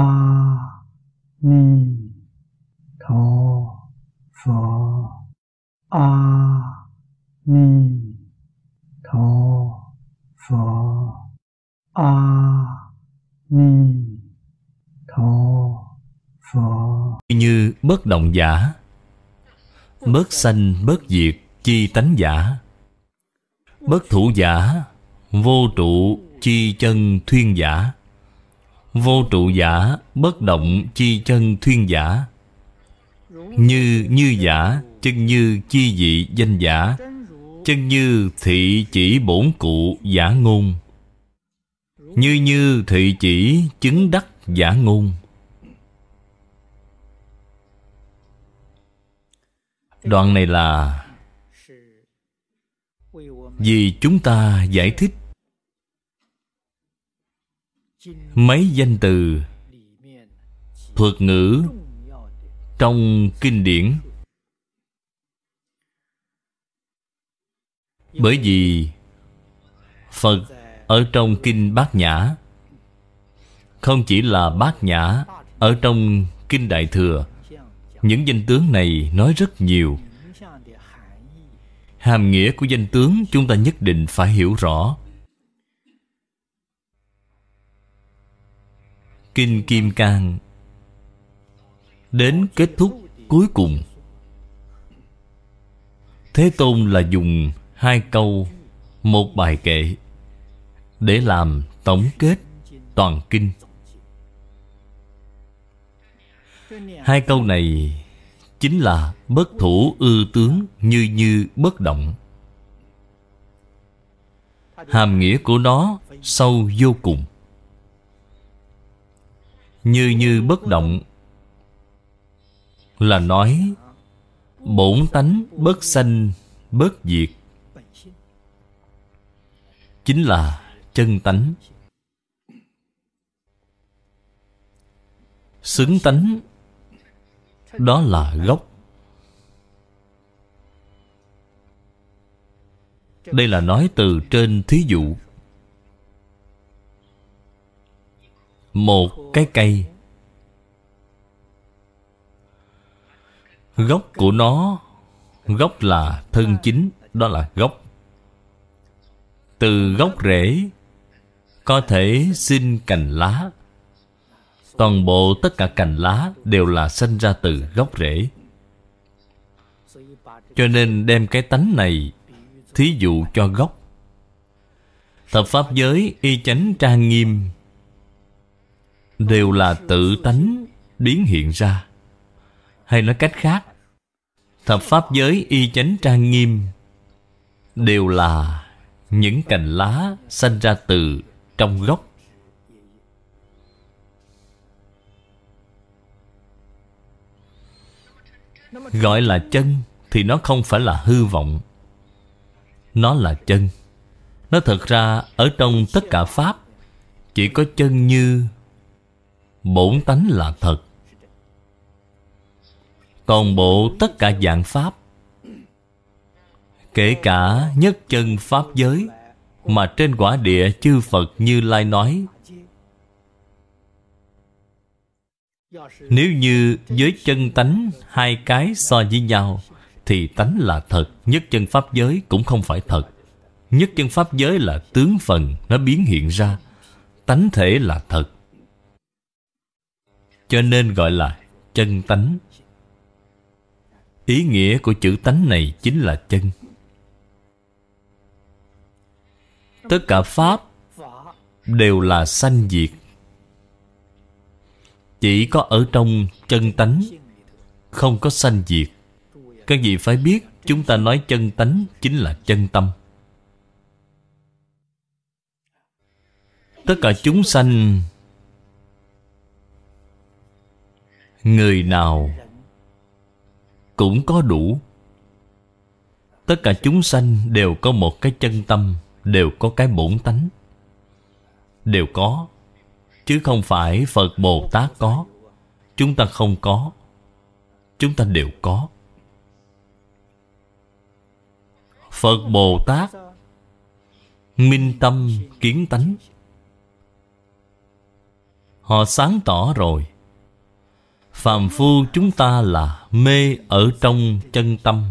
a ni tho pho a ni tho pho a ni tho pho như bất động giả bất sanh bất diệt, chi tánh giả. Bất thủ giả, vô trụ, chi chân, thuyên giả vô trụ giả, bất động chi chân thuyên giả. Như như giả, chân như chi dị danh giả. Chân như thị chỉ bổn cụ giả ngôn. Như như thị chỉ chứng đắc giả ngôn. Đoạn này là, vì chúng ta giải thích mấy danh từ thuật ngữ trong kinh điển. Bởi vì phật ở trong kinh bát nhã, không chỉ là bát nhã ở trong kinh đại thừa, những danh tướng này nói rất nhiều. Hàm nghĩa của danh tướng chúng ta nhất định phải hiểu rõ. Kinh kim cang. Đến kết thúc cuối cùng. Thế tôn là dùng hai câu, một bài kệ, để làm tổng kết toàn kinh. Hai câu này chính là bất thủ ư tướng như như bất động. Hàm nghĩa của nó sâu vô cùng như như bất động. Là nói, bổn tánh bất sanh, bất diệt. Chính là chân tánh. Xứng tánh, đó là gốc. Đây là nói từ trên thí dụ. Một cái cây. Gốc của nó, gốc là thân chính, đó là gốc. Từ gốc rễ, có thể sinh cành lá. Toàn bộ tất cả cành lá đều là sinh ra từ gốc rễ. Cho nên đem cái tánh này thí dụ cho gốc. Thập pháp giới y chánh trang nghiêm đều là tự tánh biến hiện ra. Hay nói cách khác, thập pháp giới y chánh trang nghiêm đều là những cành lá sanh ra từ trong gốc. Gọi là chân thì nó không phải là hư vọng, nó là chân. Nó thật ra ở trong tất cả pháp, chỉ có chân như bổn tánh là thật. Toàn bộ tất cả dạng pháp, kể cả nhất chân pháp giới, mà trên quả địa chư phật như lai nói, nếu như với chân tánh hai cái so với nhau, thì tánh là thật, nhất chân pháp giới cũng không phải thật. Nhất chân pháp giới là tướng phần, nó biến hiện ra, tánh thể là thật cho nên gọi là chân tánh. Ý nghĩa của chữ tánh này chính là chân. Tất cả pháp đều là sanh diệt. Chỉ có ở trong chân tánh, không có sanh diệt. Các vị phải biết, chúng ta nói chân tánh chính là chân tâm. Tất cả chúng sanh người nào cũng có đủ. Tất cả chúng sanh đều có một cái chân tâm, đều có cái bổn tánh. Đều có, chứ không phải phật bồ tát có. Chúng ta không có, chúng ta đều có. Phật bồ tát, minh tâm kiến tánh. Họ sáng tỏ rồi. Phàm phu chúng ta là mê ở trong chân tâm.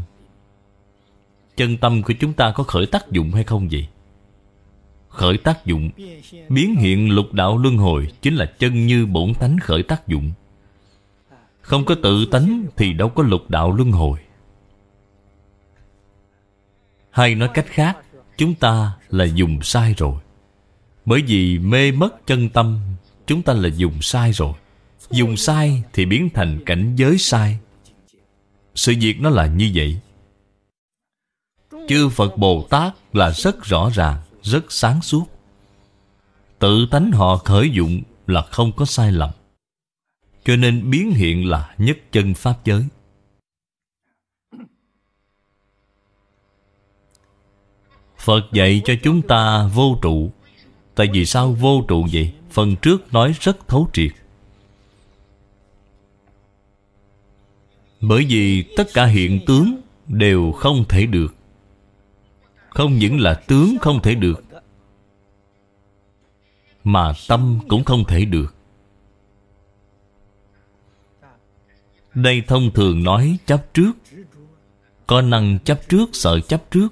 Chân tâm của chúng ta có khởi tác dụng hay không vậy? Khởi tác dụng, Biến hiện lục đạo luân hồi Chính là chân như bổn tánh khởi tác dụng. Không có tự tánh Thì đâu có lục đạo luân hồi. Hay nói cách khác, Chúng ta là dùng sai rồi. Bởi vì mê mất chân tâm, Chúng ta là dùng sai rồi. Dùng sai thì biến thành cảnh giới sai. Sự việc nó là như vậy. Chư Phật Bồ Tát là rất rõ ràng, Rất sáng suốt. Tự tánh họ khởi dụng là không có sai lầm. Cho nên biến hiện là nhất chân Pháp giới. Phật dạy cho chúng ta vô trụ. Tại vì sao vô trụ vậy? Phần trước nói rất thấu triệt. Bởi vì tất cả hiện tướng đều không thể được. Không những là tướng không thể được, Mà tâm cũng không thể được. Đây thông thường nói chấp trước. Có năng chấp trước, sợ chấp trước.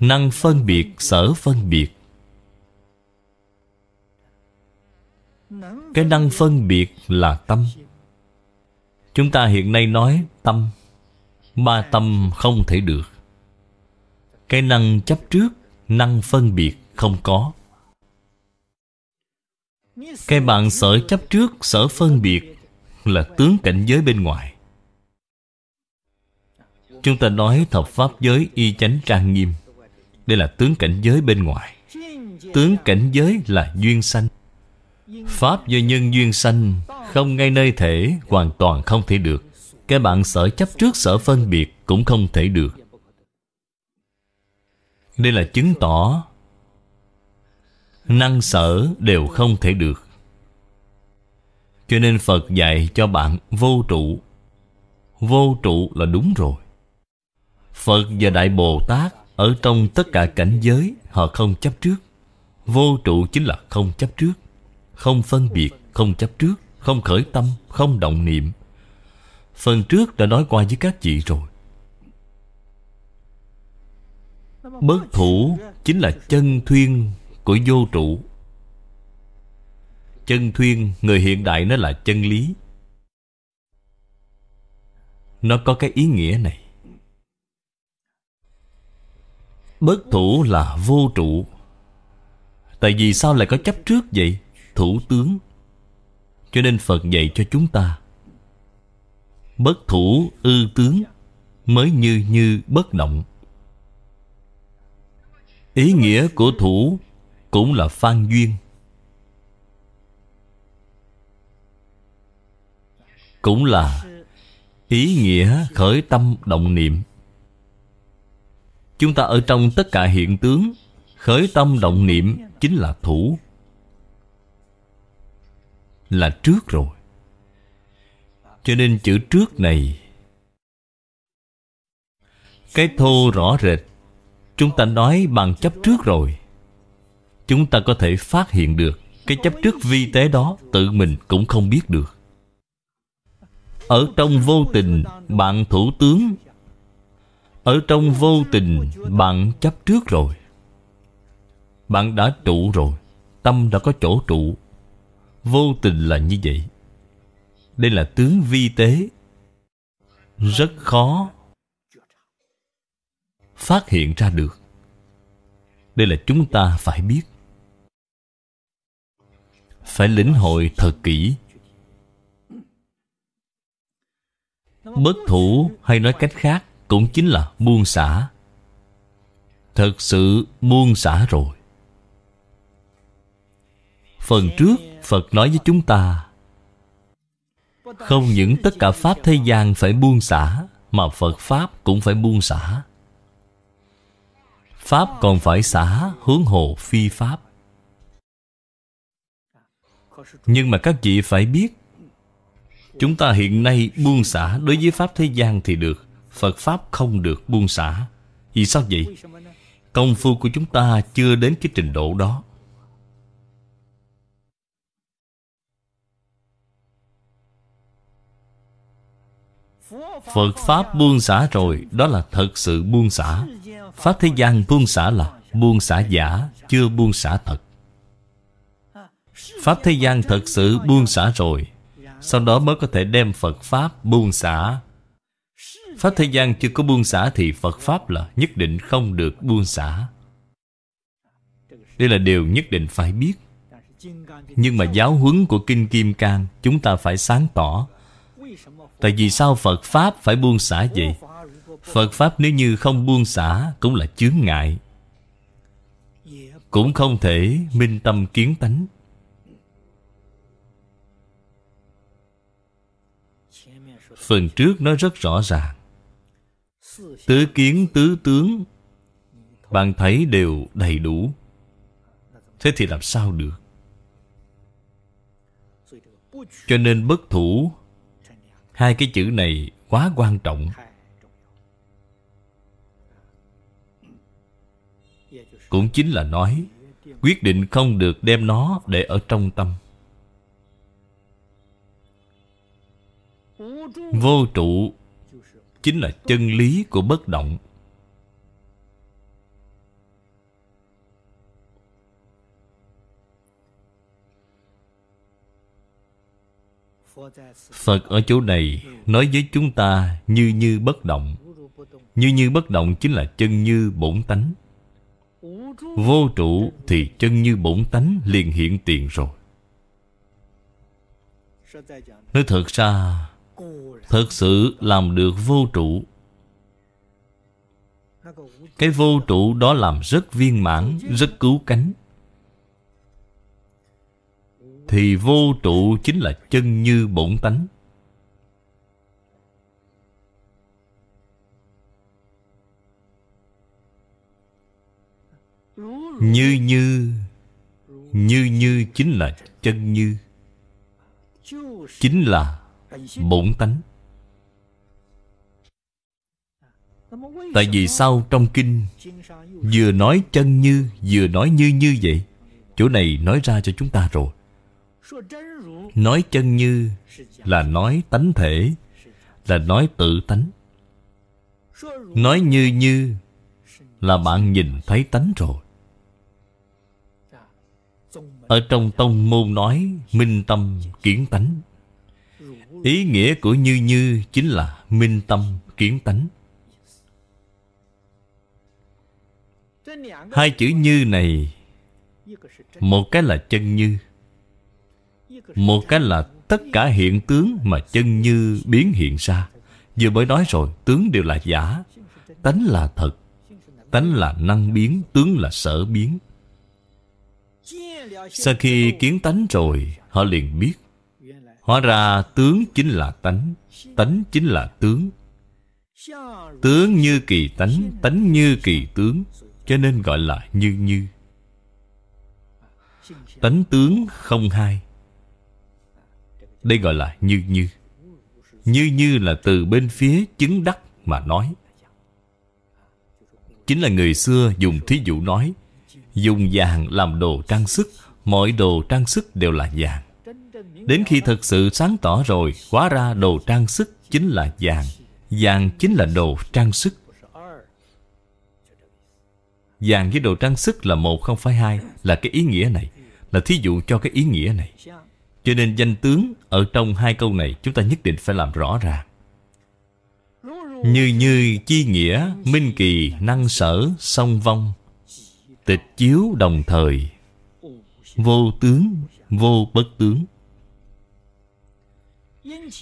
Năng phân biệt, sở phân biệt. Cái năng phân biệt là tâm. Chúng ta hiện nay nói tâm. Ba tâm không thể được. Cái năng chấp trước, Năng phân biệt không có. Cái bạn sở chấp trước, Sở phân biệt Là tướng cảnh giới bên ngoài. Chúng ta nói thập pháp giới y chánh trang nghiêm. Đây là tướng cảnh giới bên ngoài. Tướng cảnh giới là duyên sanh. Pháp do nhân duyên sanh không ngay nơi thể Hoàn toàn không thể được. Cái bạn sở chấp trước sở phân biệt Cũng không thể được. Đây là chứng tỏ Năng sở đều không thể được. Cho nên Phật dạy cho bạn vô trụ. Vô trụ là đúng rồi. Phật và Đại Bồ Tát Ở trong tất cả cảnh giới Họ không chấp trước. Vô trụ chính là không chấp trước. Không phân biệt, không chấp trước. Không khởi tâm, không động niệm. Phần trước đã nói qua với các vị rồi. Bất thủ chính là chân thuyên của vô trụ. Chân thuyên người hiện đại nó là chân lý. Nó có cái ý nghĩa này. Bất thủ là vô trụ. Tại vì sao lại có chấp trước vậy? thủ tướng? Cho nên phật dạy cho chúng ta, bất thủ ư tướng mới như như bất động. Ý nghĩa của thủ cũng là phan duyên. Cũng là ý nghĩa khởi tâm động niệm. Chúng ta ở trong tất cả hiện tướng, khởi tâm động niệm chính là thủ là trước rồi. Cho nên chữ trước này, cái thô rõ rệt, chúng ta nói bằng chấp trước rồi. Chúng ta có thể phát hiện được cái chấp trước vi tế đó, tự mình cũng không biết được. Ở trong vô tình, bạn thủ tướng, ở trong vô tình, bạn chấp trước rồi. Bạn đã trụ rồi, tâm đã có chỗ trụ. Vô tình là như vậy. Đây là tướng vi tế. Rất khó Phát hiện ra được. Đây là chúng ta phải biết. Phải lĩnh hội thật kỹ. Bất thủ, hay nói cách khác, Cũng chính là buông xả. Thật sự buông xả rồi. Phần trước Phật nói với chúng ta, Không những tất cả Pháp thế gian phải buông xả, Mà Phật Pháp cũng phải buông xả. Pháp còn phải xả hướng hồ phi Pháp. Nhưng mà các vị phải biết, Chúng ta hiện nay buông xả Đối với Pháp thế gian thì được, Phật Pháp không được buông xả. Vì sao vậy? Công phu của chúng ta chưa đến cái trình độ đó. Phật Pháp buông xả rồi, Đó là thật sự buông xả. Pháp thế gian buông xả là Buông xả giả, Chưa buông xả thật. Pháp thế gian thật sự buông xả rồi, Sau đó mới có thể đem Phật Pháp buông xả. Pháp thế gian chưa có buông xả Thì Phật Pháp là nhất định không được buông xả. Đây là điều nhất định phải biết. Nhưng mà giáo huấn của Kinh Kim Cang, Chúng ta phải sáng tỏ. Tại vì sao Phật Pháp phải buông xả vậy? Phật Pháp nếu như không buông xả Cũng là chướng ngại. Cũng không thể minh tâm kiến tánh. Phần trước nói rất rõ ràng. Tứ kiến, tứ tướng, Bạn thấy đều đầy đủ. Thế thì làm sao được? Cho nên bất thủ Hai cái chữ này quá quan trọng. Cũng chính là nói, Quyết định không được đem nó để ở trong tâm. Vô trụ Chính là chân lý của bất động. Phật ở chỗ này Nói với chúng ta như như bất động. Như như bất động chính là chân như bổn tánh. Vô trụ thì chân như bổn tánh liền hiện tiền rồi. Nói thật ra, Thật sự làm được vô trụ. Cái vô trụ đó làm rất viên mãn, Rất cứu cánh. Thì vô trụ chính là chân như bổn tánh. Như như Như như chính là chân như, Chính là bổn tánh. Tại vì sao trong kinh Vừa nói chân như, Vừa nói như như vậy? Chỗ này nói ra cho chúng ta rồi. Nói chân như Là nói tánh thể, Là nói tự tánh. Nói như như Là bạn nhìn thấy tánh rồi. Ở trong tông môn nói Minh tâm kiến tánh. Ý nghĩa của như như Chính là minh tâm kiến tánh. Hai chữ như này, Một cái là chân như một cái là tất cả hiện tướng Mà chân như biến hiện ra. Vừa mới nói rồi, Tướng đều là giả. Tánh là thật. Tánh là năng biến, Tướng là sở biến. Sau khi kiến tánh rồi, Họ liền biết. Hóa ra tướng chính là tánh Tánh chính là tướng. Tướng như kỳ tánh Tánh như kỳ tướng, Cho nên gọi là như như. Tánh tướng không hai. Đây gọi là như như. Như như là từ bên phía chứng đắc mà nói. Chính là người xưa dùng thí dụ nói, Dùng vàng làm đồ trang sức, Mọi đồ trang sức đều là vàng. Đến khi thật sự sáng tỏ rồi, Hóa ra đồ trang sức chính là vàng Vàng chính là đồ trang sức. Vàng với đồ trang sức là một không phải hai, Là cái ý nghĩa này, Là thí dụ cho cái ý nghĩa này. Cho nên danh tướng Ở trong hai câu này Chúng ta nhất định phải làm rõ ràng Như như, chi nghĩa, Minh kỳ, năng sở, song vong, Tịch chiếu, đồng thời, Vô tướng, Vô bất tướng.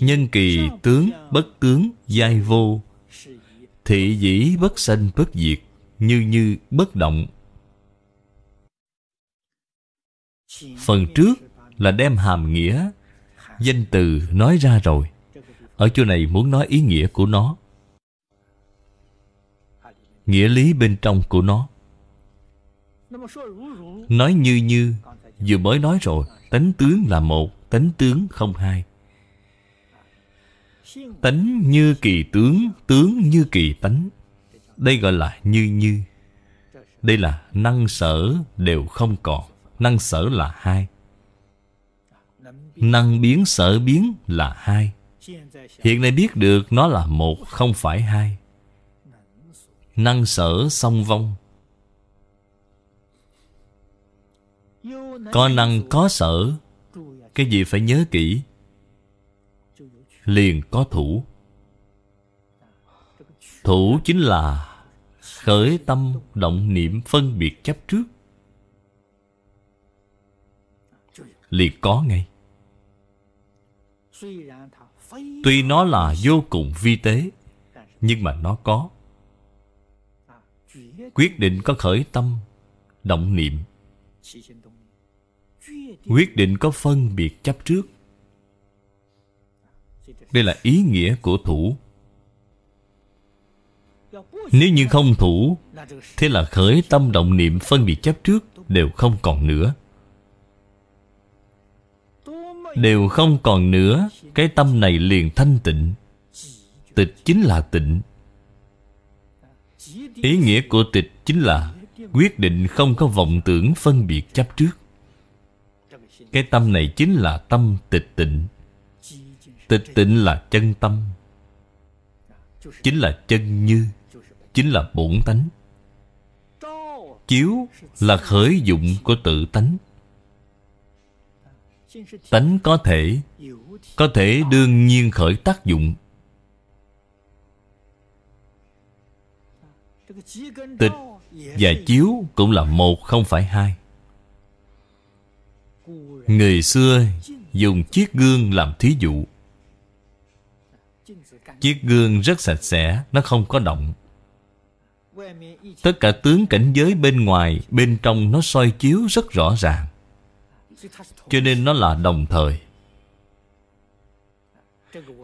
Nhân kỳ, tướng, bất tướng, giai vô, Thị dĩ, bất sanh, bất diệt, Như như, bất động. Phần trước là đem hàm nghĩa, Danh từ nói ra rồi. Ở chỗ này muốn nói ý nghĩa của nó. Nghĩa lý bên trong của nó. Nói như như, Vừa mới nói rồi, Tánh tướng là một, Tánh tướng không hai. Tánh như kỳ tướng Tướng như kỳ tánh. Đây gọi là như như. Đây là năng sở đều không còn, Năng sở là hai. Năng biến sở biến là hai. Hiện nay biết được nó là một, không phải hai. Năng sở song vong. Có năng, có sở Cái gì phải nhớ kỹ. Liền có thủ. Thủ chính là Khởi tâm, động niệm, phân biệt chấp trước. Liền có ngay. Tuy nó là vô cùng vi tế, Nhưng mà nó có. Quyết định có khởi tâm, Động niệm. Quyết định có phân biệt chấp trước. Đây là ý nghĩa của thủ. Nếu như không thủ, Thế là khởi tâm, động niệm, phân biệt chấp trước Đều không còn nữa. Đều không còn nữa, Cái tâm này liền thanh tịnh. Tịch chính là tịnh. Ý nghĩa của tịch chính là Quyết định không có vọng tưởng phân biệt chấp trước. Cái tâm này chính là tâm tịch tịnh. Tịch tịnh là chân tâm. Chính là chân như. Chính là bổn tánh. Chiếu là khởi dụng của tự tánh. Tánh có thể Có thể đương nhiên khởi tác dụng. Tịch và chiếu cũng là một, không phải hai. Người xưa dùng chiếc gương làm thí dụ. Chiếc gương rất sạch sẽ, Nó không có động. Tất cả tướng cảnh giới bên ngoài, Bên trong nó soi chiếu rất rõ ràng. Cho nên nó là đồng thời.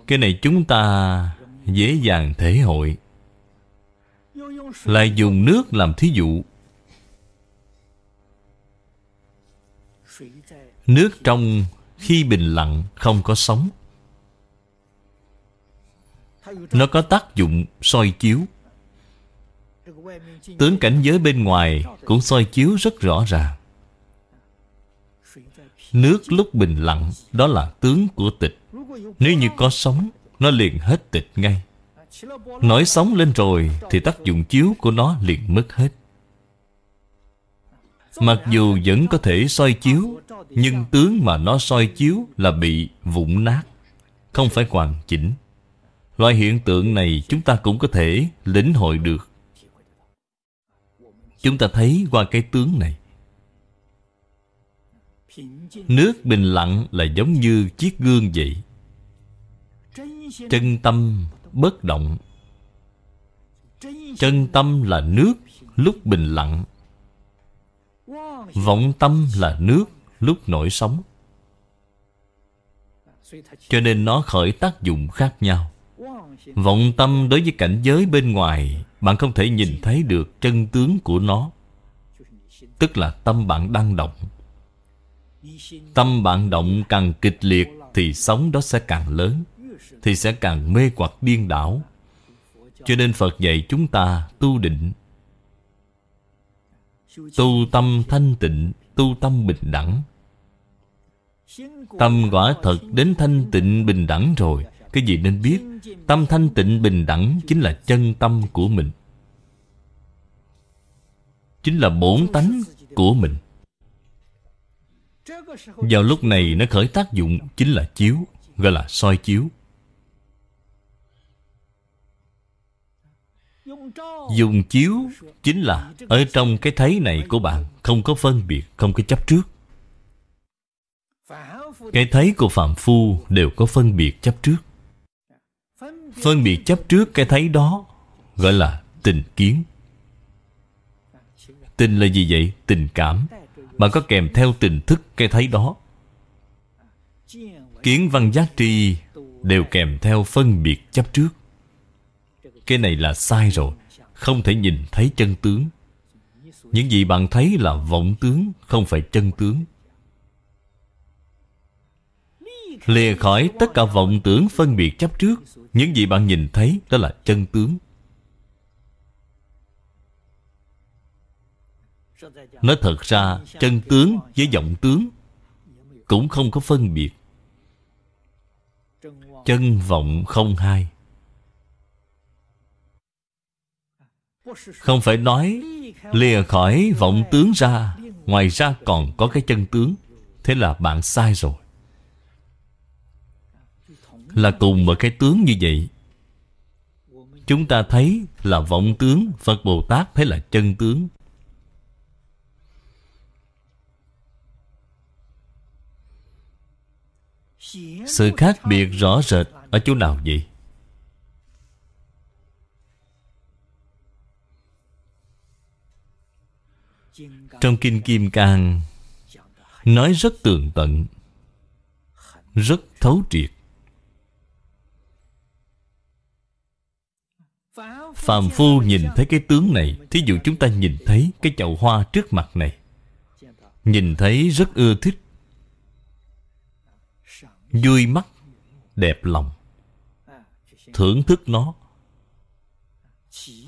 Cái này chúng ta dễ dàng thể hội. Lại dùng nước làm thí dụ. Nước trong khi bình lặng không có sóng. Nó có tác dụng soi chiếu. Tướng cảnh giới bên ngoài cũng soi chiếu rất rõ ràng. Nước lúc bình lặng, Đó là tướng của tịch. Nếu như có sóng, Nó liền hết tịch ngay. Nổi sóng lên rồi Thì tác dụng chiếu của nó liền mất hết. Mặc dù vẫn có thể soi chiếu, Nhưng tướng mà nó soi chiếu Là bị vụn nát, Không phải hoàn chỉnh. Loại hiện tượng này chúng ta cũng có thể lĩnh hội được. Chúng ta thấy qua cái tướng này. Nước bình lặng là giống như chiếc gương vậy. Chân tâm bất động. Chân tâm là nước lúc bình lặng. Vọng tâm là nước lúc nổi sóng. Cho nên nó khởi tác dụng khác nhau. Vọng tâm đối với cảnh giới bên ngoài, Bạn không thể nhìn thấy được chân tướng của nó. Tức là tâm bạn đang động. Tâm bạn động càng kịch liệt Thì sóng đó sẽ càng lớn, Thì sẽ càng mê hoặc điên đảo. Cho nên Phật dạy chúng ta tu định. Tu tâm thanh tịnh, Tu tâm bình đẳng. Tâm quả thật đến thanh tịnh bình đẳng rồi. Cái gì nên biết? Tâm thanh tịnh bình đẳng Chính là chân tâm của mình. Chính là bổn tánh của mình. Vào lúc này nó khởi tác dụng Chính là chiếu, Gọi là soi chiếu. Dùng chiếu Chính là Ở trong cái thấy này của bạn, Không có phân biệt, Không có chấp trước. Cái thấy của Phạm Phu Đều có phân biệt chấp trước. Phân biệt chấp trước cái thấy đó, Gọi là tình kiến. Tình là gì vậy? Tình cảm. Bạn có kèm theo tình thức cái thấy đó. Kiến văn giác tri Đều kèm theo phân biệt chấp trước. Cái này là sai rồi, Không thể nhìn thấy chân tướng. Những gì bạn thấy là vọng tướng, Không phải chân tướng. Lìa khỏi tất cả vọng tưởng phân biệt chấp trước. Những gì bạn nhìn thấy đó là chân tướng. Nói thật ra, chân tướng với vọng tướng Cũng không có phân biệt. Chân vọng không hai. Không phải nói lìa khỏi vọng tướng ra, ngoài ra còn có cái chân tướng. Thế là bạn sai rồi. Là cùng một cái tướng như vậy, chúng ta thấy là vọng tướng phật bồ tát thấy là chân tướng. Sự khác biệt rõ rệt ở chỗ nào vậy? Trong kinh kim cang, nói rất tường tận, rất thấu triệt. Phàm phu nhìn thấy cái tướng này, thí dụ chúng ta nhìn thấy cái chậu hoa trước mặt này, nhìn thấy rất ưa thích vui mắt, đẹp lòng. Thưởng thức nó.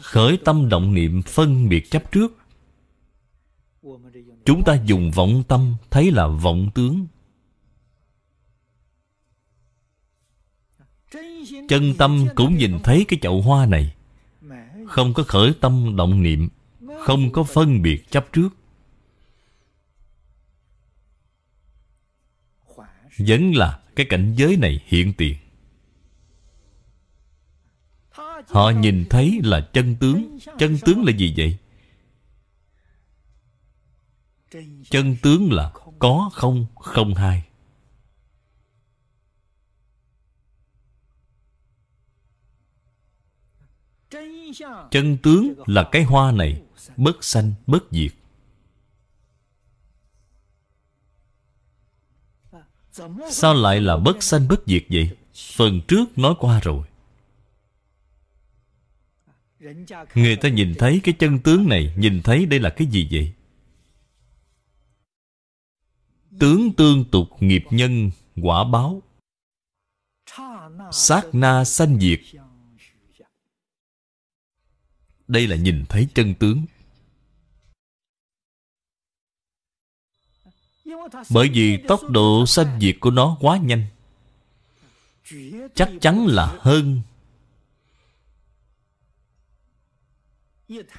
Khởi tâm động niệm phân biệt chấp trước. Chúng ta dùng vọng tâm, thấy là vọng tướng. Chân tâm cũng nhìn thấy cái chậu hoa này. Không có khởi tâm động niệm, không có phân biệt chấp trước. Vẫn là cái cảnh giới này hiện tiền. Họ nhìn thấy là chân tướng. Chân tướng là gì vậy? Chân tướng là có không không hai. Chân tướng là cái hoa này, bất sanh, bất diệt. Sao lại là bất sanh bất diệt vậy? Phần trước nói qua rồi. Người ta nhìn thấy cái chân tướng này, nhìn thấy đây là cái gì vậy? Tướng tương tục nghiệp nhân, quả báo. Sát na sanh diệt. Đây là nhìn thấy chân tướng. Bởi vì tốc độ sanh diệt của nó quá nhanh. Chắc chắn là hơn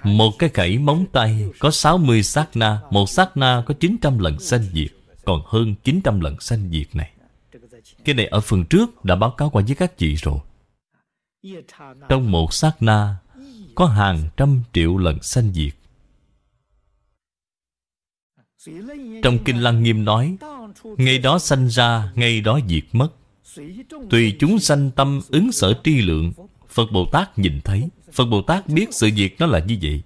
một cái khẩy móng tay có 60 sát na, Một sát na có 900 lần sanh diệt, Còn hơn 900 lần sanh diệt này. Cái này ở phần trước đã báo cáo qua với các chị rồi. Trong một sát na có hàng trăm triệu lần sanh diệt trong kinh lăng nghiêm nói ngay đó sanh ra ngay đó diệt mất. Tùy chúng sanh tâm ứng sở tri lượng. Phật bồ tát nhìn thấy. Phật bồ tát biết sự việc nó là như vậy.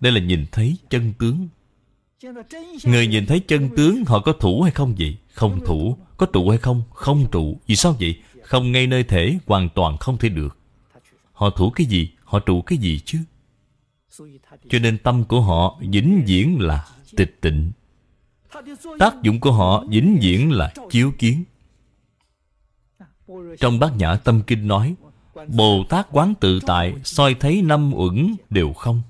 Đây là nhìn thấy chân tướng. Người nhìn thấy chân tướng, họ có thủ hay không vậy? Không thủ. Có trụ hay không? Không trụ. Vì sao vậy? Không ngay nơi thể, hoàn toàn không thể được. Họ thủ cái gì? Họ trụ cái gì chứ? Cho nên tâm của họ vĩnh viễn là tịch tịnh. Tác dụng của họ dính diễn là chiếu kiến. Trong bát nhã tâm kinh nói, Bồ Tát quán tự tại soi thấy năm uẩn đều không.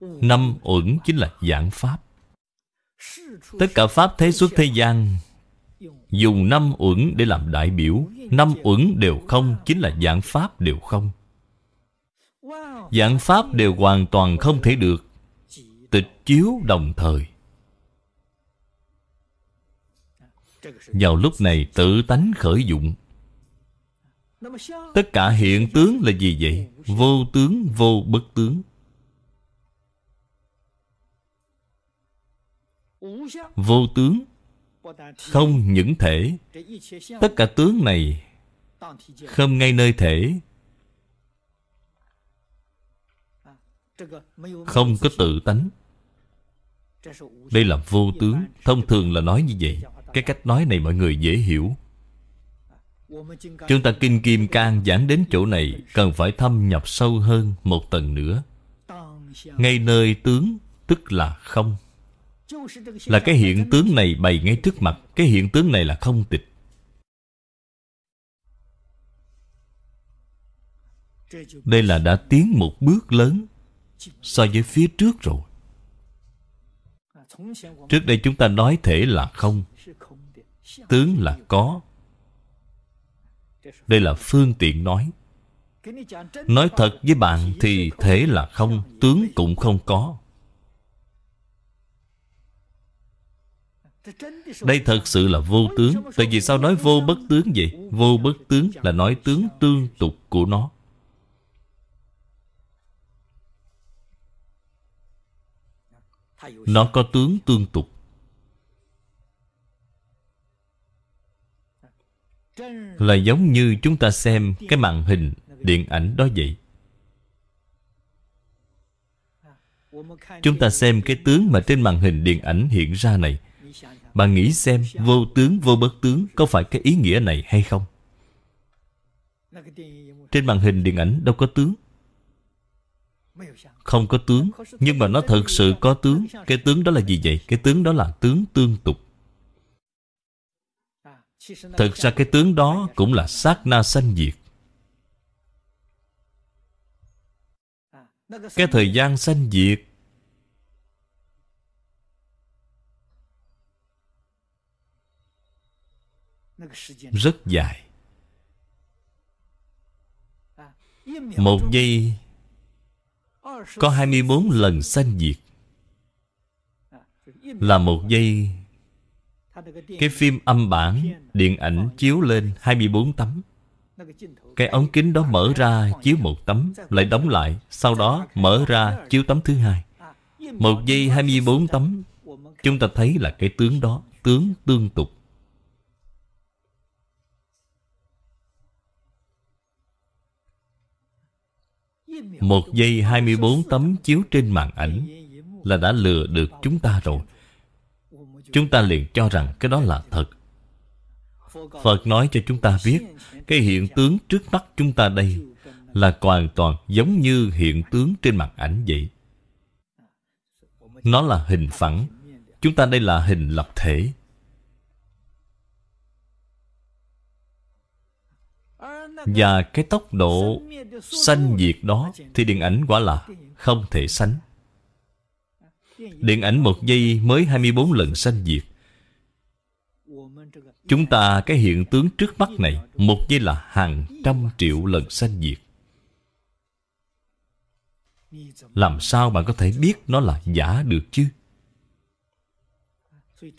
Năm uẩn chính là giảng Pháp. Tất cả Pháp thế xuất thế gian, Dùng năm uẩn để làm đại biểu. Năm uẩn đều không Chính là giảng pháp đều không. Giảng pháp đều hoàn toàn không thể được. Tịch chiếu đồng thời. Vào lúc này tự tánh khởi dụng. Tất cả hiện tướng là gì vậy? Vô tướng, vô bất tướng. Vô tướng. Không những thể. Tất cả tướng này không ngay nơi thể. Không có tự tánh. Đây là vô tướng. Thông thường là nói như vậy. Cái cách nói này mọi người dễ hiểu. Chúng ta kinh kim cang giảng đến chỗ này, cần phải thâm nhập sâu hơn một tầng nữa. Ngay nơi tướng, tức là không. Là cái hiện tướng này bày ngay trước mặt. Cái hiện tướng này là không tịch. Đây là đã tiến một bước lớn so với phía trước rồi. Trước đây chúng ta nói thể là không, tướng là có. Đây là phương tiện nói. Nói thật với bạn thì thể là không, tướng cũng không có. Đây thật sự là vô tướng. Tại vì sao nói vô bất tướng vậy? Vô bất tướng là nói tướng tương tục của nó. Nó có tướng tương tục. Là giống như chúng ta xem cái màn hình điện ảnh đó vậy. Chúng ta xem cái tướng mà trên màn hình điện ảnh hiện ra này. Bạn nghĩ xem vô tướng, vô bất tướng có phải cái ý nghĩa này hay không? Trên màn hình điện ảnh đâu có tướng không có tướng, nhưng mà nó thật sự có tướng. Cái tướng đó là gì vậy? Cái tướng đó là tướng tương tục. Thực ra cái tướng đó cũng là sát na sanh diệt. Cái thời gian sanh diệt rất dài. Một giây có 24 lần sanh diệt. Là một giây, Cái phim âm bản, Điện ảnh chiếu lên 24 tấm. Cái ống kính đó mở ra chiếu một tấm, Lại đóng lại, Sau đó mở ra chiếu tấm thứ hai. Một giây 24 tấm. Chúng ta thấy là cái tướng đó, Tướng tương tục. Một giây 24 tấm chiếu trên màn ảnh Là đã lừa được chúng ta rồi. Chúng ta liền cho rằng cái đó là thật. Phật nói cho chúng ta biết, Cái hiện tướng trước mắt chúng ta đây Là hoàn toàn giống như hiện tướng trên màn ảnh vậy. Nó là hình phẳng. Chúng ta đây là hình lập thể. Và cái tốc độ sanh diệt đó Thì điện ảnh quả là không thể sánh. Điện ảnh một giây mới 24 lần sanh diệt. Chúng ta, cái hiện tướng trước mắt này, Một giây là hàng trăm triệu lần sanh diệt. Làm sao bạn có thể biết nó là giả được chứ?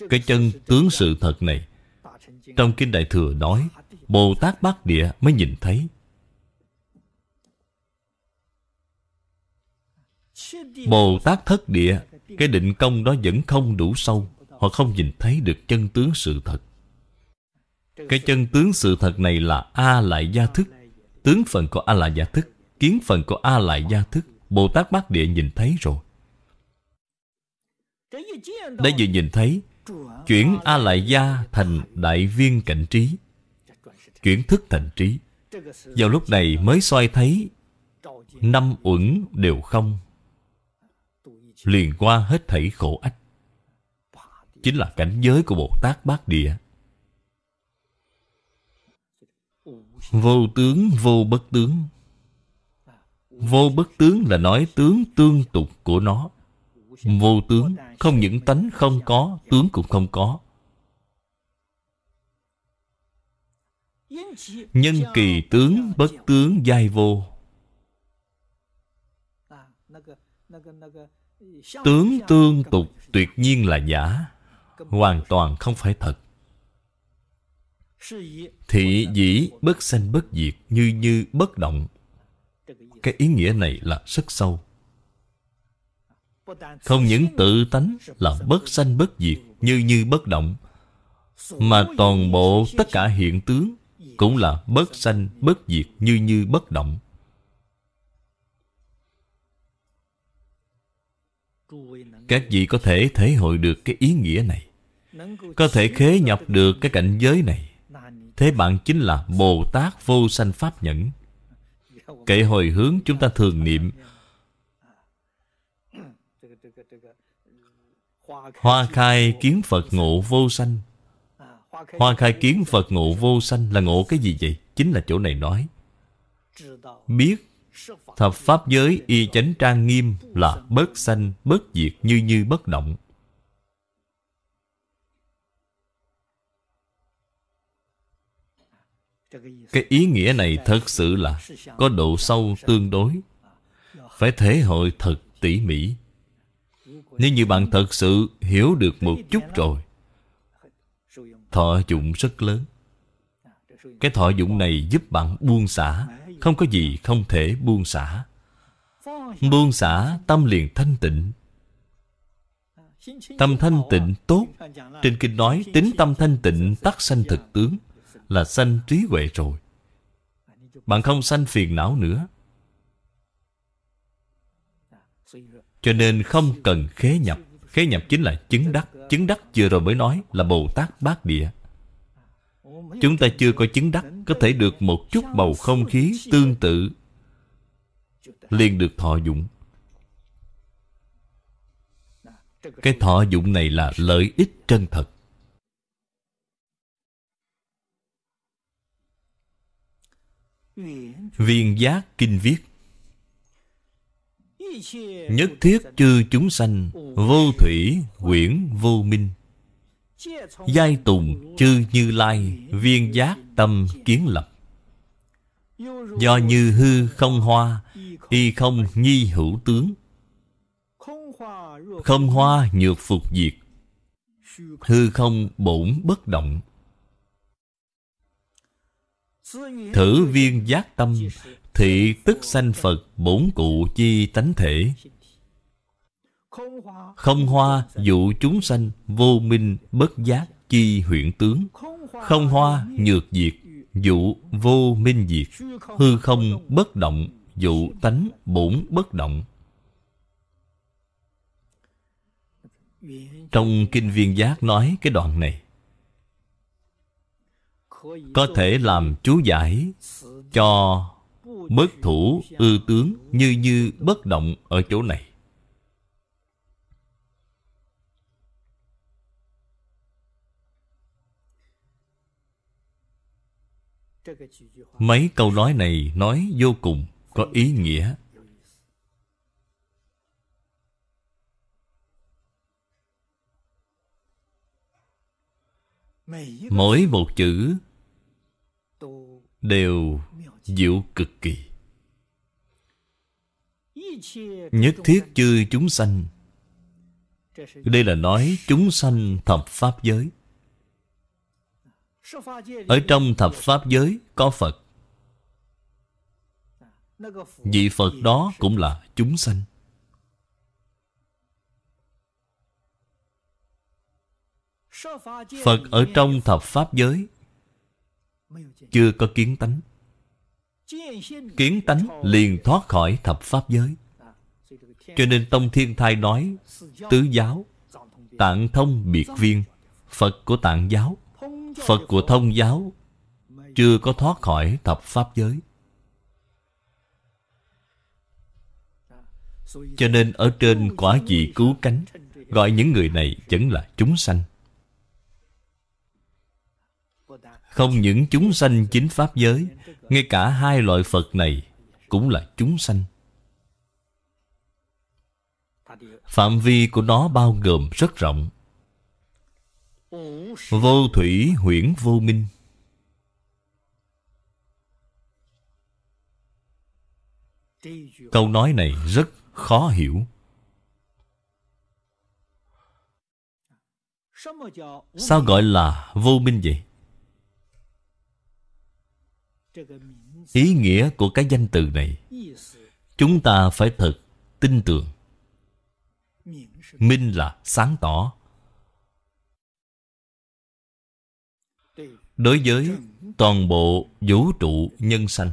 Cái chân tướng sự thật này, Trong Kinh Đại Thừa nói Bồ Tát Bát Địa mới nhìn thấy. Bồ Tát Thất Địa, Cái định công đó vẫn không đủ sâu. Họ không nhìn thấy được chân tướng sự thật. Cái chân tướng sự thật này là A lại gia thức. Tướng phần của A lại gia thức, Kiến phần của A lại gia thức Bồ Tát Bát Địa nhìn thấy rồi. Đây vừa nhìn thấy, Chuyển A lại gia thành đại viên cảnh trí. Chuyển thức thành trí. Vào lúc này mới soi thấy, Năm uẩn đều không. Liền qua hết thảy khổ ách. Chính là cảnh giới của Bồ Tát Bát Địa. Vô tướng, vô bất tướng. Vô bất tướng là nói tướng tương tục của nó. Vô tướng, Không những tánh không có, Tướng cũng không có. Nhân kỳ tướng bất tướng giai vô. Tướng tương tục tuyệt nhiên là giả, Hoàn toàn không phải thật. Thị dĩ bất sanh bất diệt Như như bất động. Cái ý nghĩa này là rất sâu. Không những tự tánh là bất sanh bất diệt Như như bất động, Mà toàn bộ tất cả hiện tướng cũng là bất sanh bất diệt, Như như bất động. Các vị có thể thể hội được cái ý nghĩa này, Có thể khế nhập được cái cảnh giới này. Thế bạn chính là Bồ Tát vô sanh Pháp nhẫn. Kệ hồi hướng chúng ta thường niệm, Hoa khai kiến Phật ngộ vô sanh. Hoa khai kiến Phật ngộ vô sanh là ngộ cái gì vậy? Chính là chỗ này nói Biết Thập Pháp giới y chánh trang nghiêm là bất sanh, bất diệt như như bất động. cái ý nghĩa này thật sự là có độ sâu tương đối phải thể hội thật tỉ mỉ nếu như bạn thật sự hiểu được một chút rồi thọ dụng rất lớn. Cái thọ dụng này giúp bạn buông xả, không có gì không thể buông xả. Buông xả, tâm liền thanh tịnh. Tâm thanh tịnh tốt. Trên kinh nói, tính tâm thanh tịnh tắc sanh thực tướng, là sanh trí huệ rồi. Bạn không sanh phiền não nữa. Cho nên không cần khế nhập khế nhập chính là chứng đắc chứng đắc vừa rồi mới nói là bồ tát bát địa. Chúng ta chưa có chứng đắc, có thể được một chút bầu không khí tương tự, liền được thọ dụng. Cái thọ dụng này là lợi ích chân thật. Viên giác kinh viết nhất thiết chư chúng sanh, vô thủy, quyển vô minh. Giai tùng chư như lai, viên giác tâm kiến lập. Do như hư không hoa, y không nhi hữu tướng. Không hoa nhược phục diệt, hư không bổn bất động. Thử viên giác tâm thị tức sanh phật, bổn cụ chi tánh thể. Không hoa, dụ chúng sanh, vô minh, bất giác, chi huyện tướng. Không hoa, nhược diệt, dụ, vô minh diệt. Hư không, bất động, dụ, tánh, bổn, bất động. Trong kinh viên giác nói cái đoạn này. Có thể làm chú giải cho bất thủ, ư tướng, như như bất động ở chỗ này. Mấy câu nói này nói vô cùng có ý nghĩa. Mỗi một chữ đều diệu cực kỳ. Nhất thiết chư chúng sanh. Đây là nói chúng sanh thập pháp giới. Ở trong thập pháp giới có phật. Vị phật đó cũng là chúng sanh. Phật ở trong thập pháp giới chưa có kiến tánh kiến tánh liền thoát khỏi thập pháp giới. Cho nên tông thiên thai nói, tứ giáo, tạng thông biệt viên, phật của tạng giáo, phật của thông giáo, chưa có thoát khỏi thập pháp giới. Cho nên ở trên quả vị cứu cánh, gọi những người này vẫn là chúng sanh. Không những chúng sanh chính pháp giới, ngay cả hai loại phật này cũng là chúng sanh. Phạm vi của nó bao gồm rất rộng. Vô thủy huyễn vô minh. Câu nói này rất khó hiểu. Sao gọi là vô minh vậy? Ý nghĩa của cái danh từ này, chúng ta phải thật tin tưởng. Minh là sáng tỏ. Đối với toàn bộ vũ trụ nhân sanh,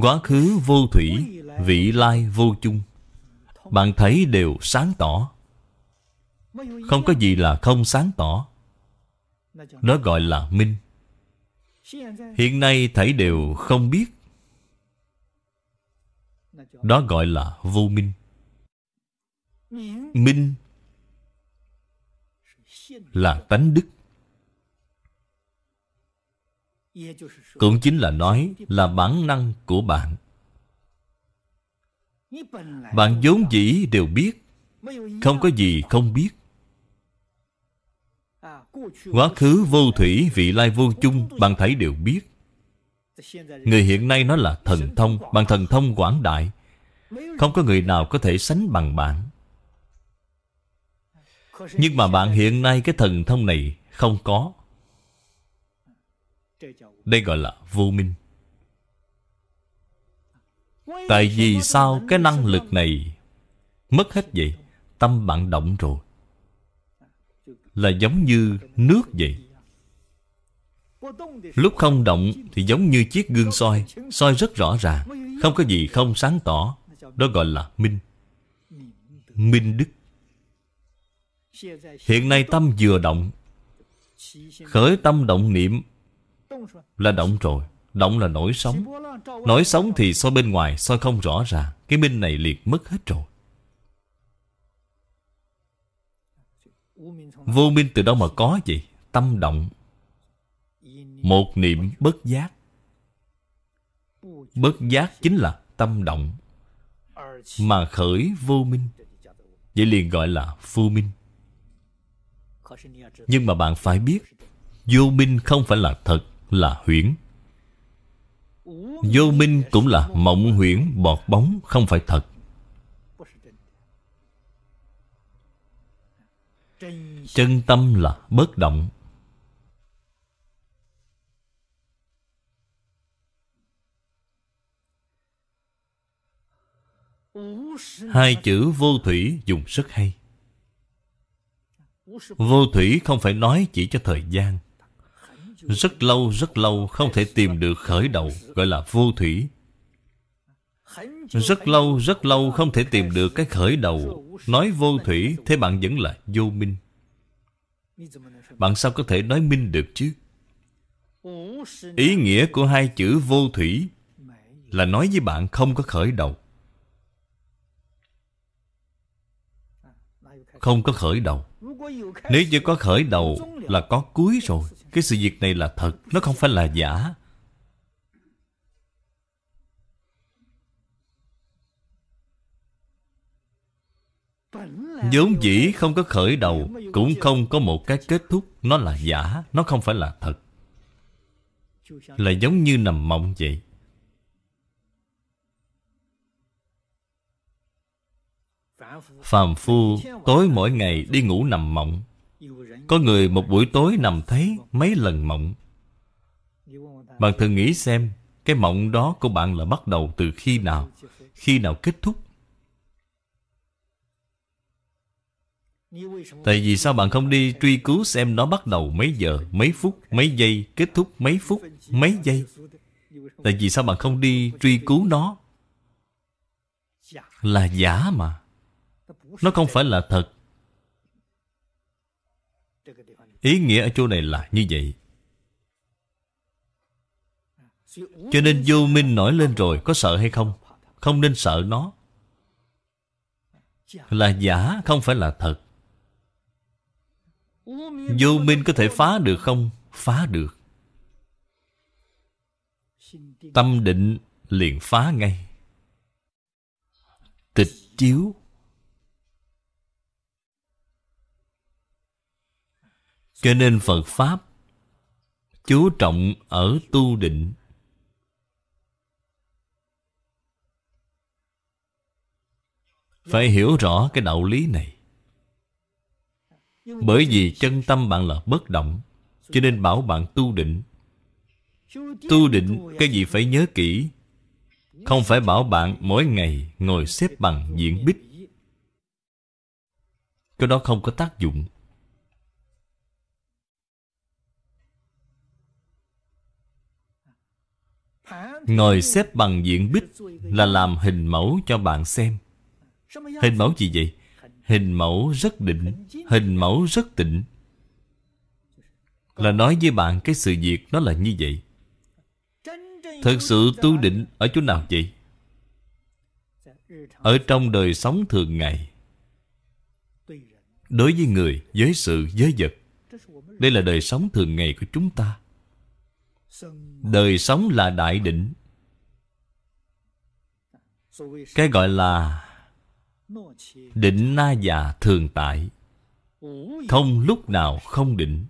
quá khứ vô thủy, vị lai vô chung, bạn thấy đều sáng tỏ. Không có gì là không sáng tỏ đó gọi là minh. Hiện nay thấy đều không biết. Đó gọi là vô minh. Minh là tánh đức. Cũng chính là nói là bản năng của bạn. Bạn vốn dĩ đều biết. Không có gì không biết. Quá khứ vô thủy, vị lai vô chung Bạn thấy đều biết. Người hiện nay nó là thần thông Bằng thần thông quảng đại. Không có người nào có thể sánh bằng bạn. Nhưng mà bạn hiện nay cái thần thông này Không có. Đây gọi là vô minh. Tại vì sao cái năng lực này Mất hết vậy? Tâm bạn động rồi. Là giống như nước vậy. Lúc không động Thì giống như chiếc gương soi soi rất rõ ràng, Không có gì không sáng tỏ, Đó gọi là minh. Minh đức. Hiện nay tâm vừa động, Khởi tâm động niệm Là động rồi, Động là nổi sóng Nổi sóng thì soi bên ngoài, soi không rõ ràng, Cái minh này liệt mất hết rồi. Vô minh từ đâu mà có vậy? Tâm động. Một niệm bất giác. Bất giác chính là tâm động. Mà khởi vô minh. Vậy liền gọi là phu minh. Nhưng mà bạn phải biết, Vô minh không phải là thật, Là huyễn. Vô minh cũng là mộng huyễn, bọt bóng, Không phải thật. Chân tâm là bất động. Hai chữ vô thủy dùng rất hay. Vô thủy không phải nói chỉ cho thời gian. Rất lâu rất lâu không thể tìm được khởi đầu, Gọi là vô thủy. Rất lâu rất lâu không thể tìm được cái khởi đầu. Nói vô thủy, Thế bạn vẫn là vô minh. Bạn sao có thể nói minh được chứ? Ý nghĩa của hai chữ vô thủy Là nói với bạn không có khởi đầu. Không có khởi đầu. Nếu như có khởi đầu Là có cuối rồi. Cái sự việc này là thật, Nó không phải là giả vốn dĩ không có khởi đầu, cũng không có một cái kết thúc. Nó là giả, nó không phải là thật. Là giống như nằm mộng vậy. Phàm phu tối mỗi ngày đi ngủ nằm mộng. Có người một buổi tối nằm thấy mấy lần mộng. Bạn thử nghĩ xem, cái mộng đó của bạn là bắt đầu từ khi nào? Khi nào kết thúc? Tại vì sao bạn không đi truy cứu xem nó bắt đầu mấy giờ, mấy phút, mấy giây, kết thúc mấy phút, mấy giây? Tại vì sao bạn không đi truy cứu nó? Là giả mà. Nó không phải là thật. Ý nghĩa ở chỗ này là như vậy. Cho nên vô minh nổi lên rồi Có sợ hay không Không nên sợ nó Là giả không phải là thật Vô minh có thể phá được không? Phá được. Tâm định liền phá ngay. Tịch chiếu. Cho nên Phật Pháp Chú trọng ở tu định. Phải hiểu rõ cái đạo lý này bởi vì chân tâm bạn là bất động, Cho nên bảo bạn tu định. Tu định cái gì phải nhớ kỹ. Không phải bảo bạn mỗi ngày ngồi xếp bằng diễn bích. Cái đó không có tác dụng. Ngồi xếp bằng diện bích Là làm hình mẫu cho bạn xem. Hình mẫu gì vậy? Hình mẫu rất định Hình mẫu rất tịnh. Là nói với bạn cái sự việc nó là như vậy. Thật sự tu định ở chỗ nào vậy? Ở trong đời sống thường ngày. Đối với người, với sự, với vật Đây là đời sống thường ngày của chúng ta. Đời sống là đại định. Cái gọi là Định na già thường tại. Không lúc nào không định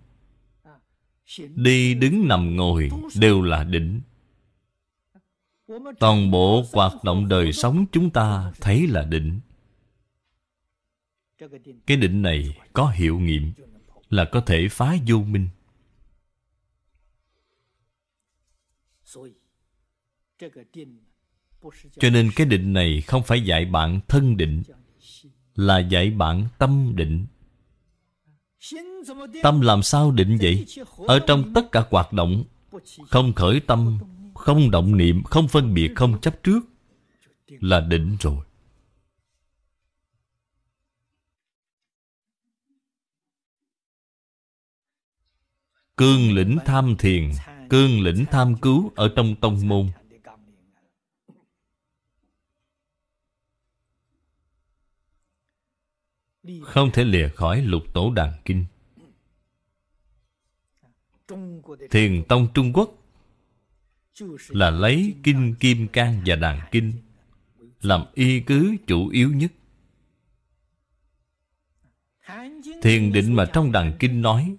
Đi đứng nằm ngồi đều là định Toàn bộ hoạt động đời sống chúng ta thấy là định Cái định này có hiệu nghiệm Là có thể phá vô minh. Cho nên cái định này không phải dạy bạn thân định, Là dạy bạn tâm định. Tâm làm sao định vậy? Ở trong tất cả hoạt động, Không khởi tâm, Không động niệm, Không phân biệt, Không chấp trước Là định rồi. Cương lĩnh tham thiền, Cương lĩnh tham cứu Ở trong tông môn. Không thể lìa khỏi lục tổ đàn kinh. Thiền tông Trung Quốc Là lấy kinh kim cang và đàn kinh Làm y cứ chủ yếu nhất. Thiền định mà trong đàn kinh. Nói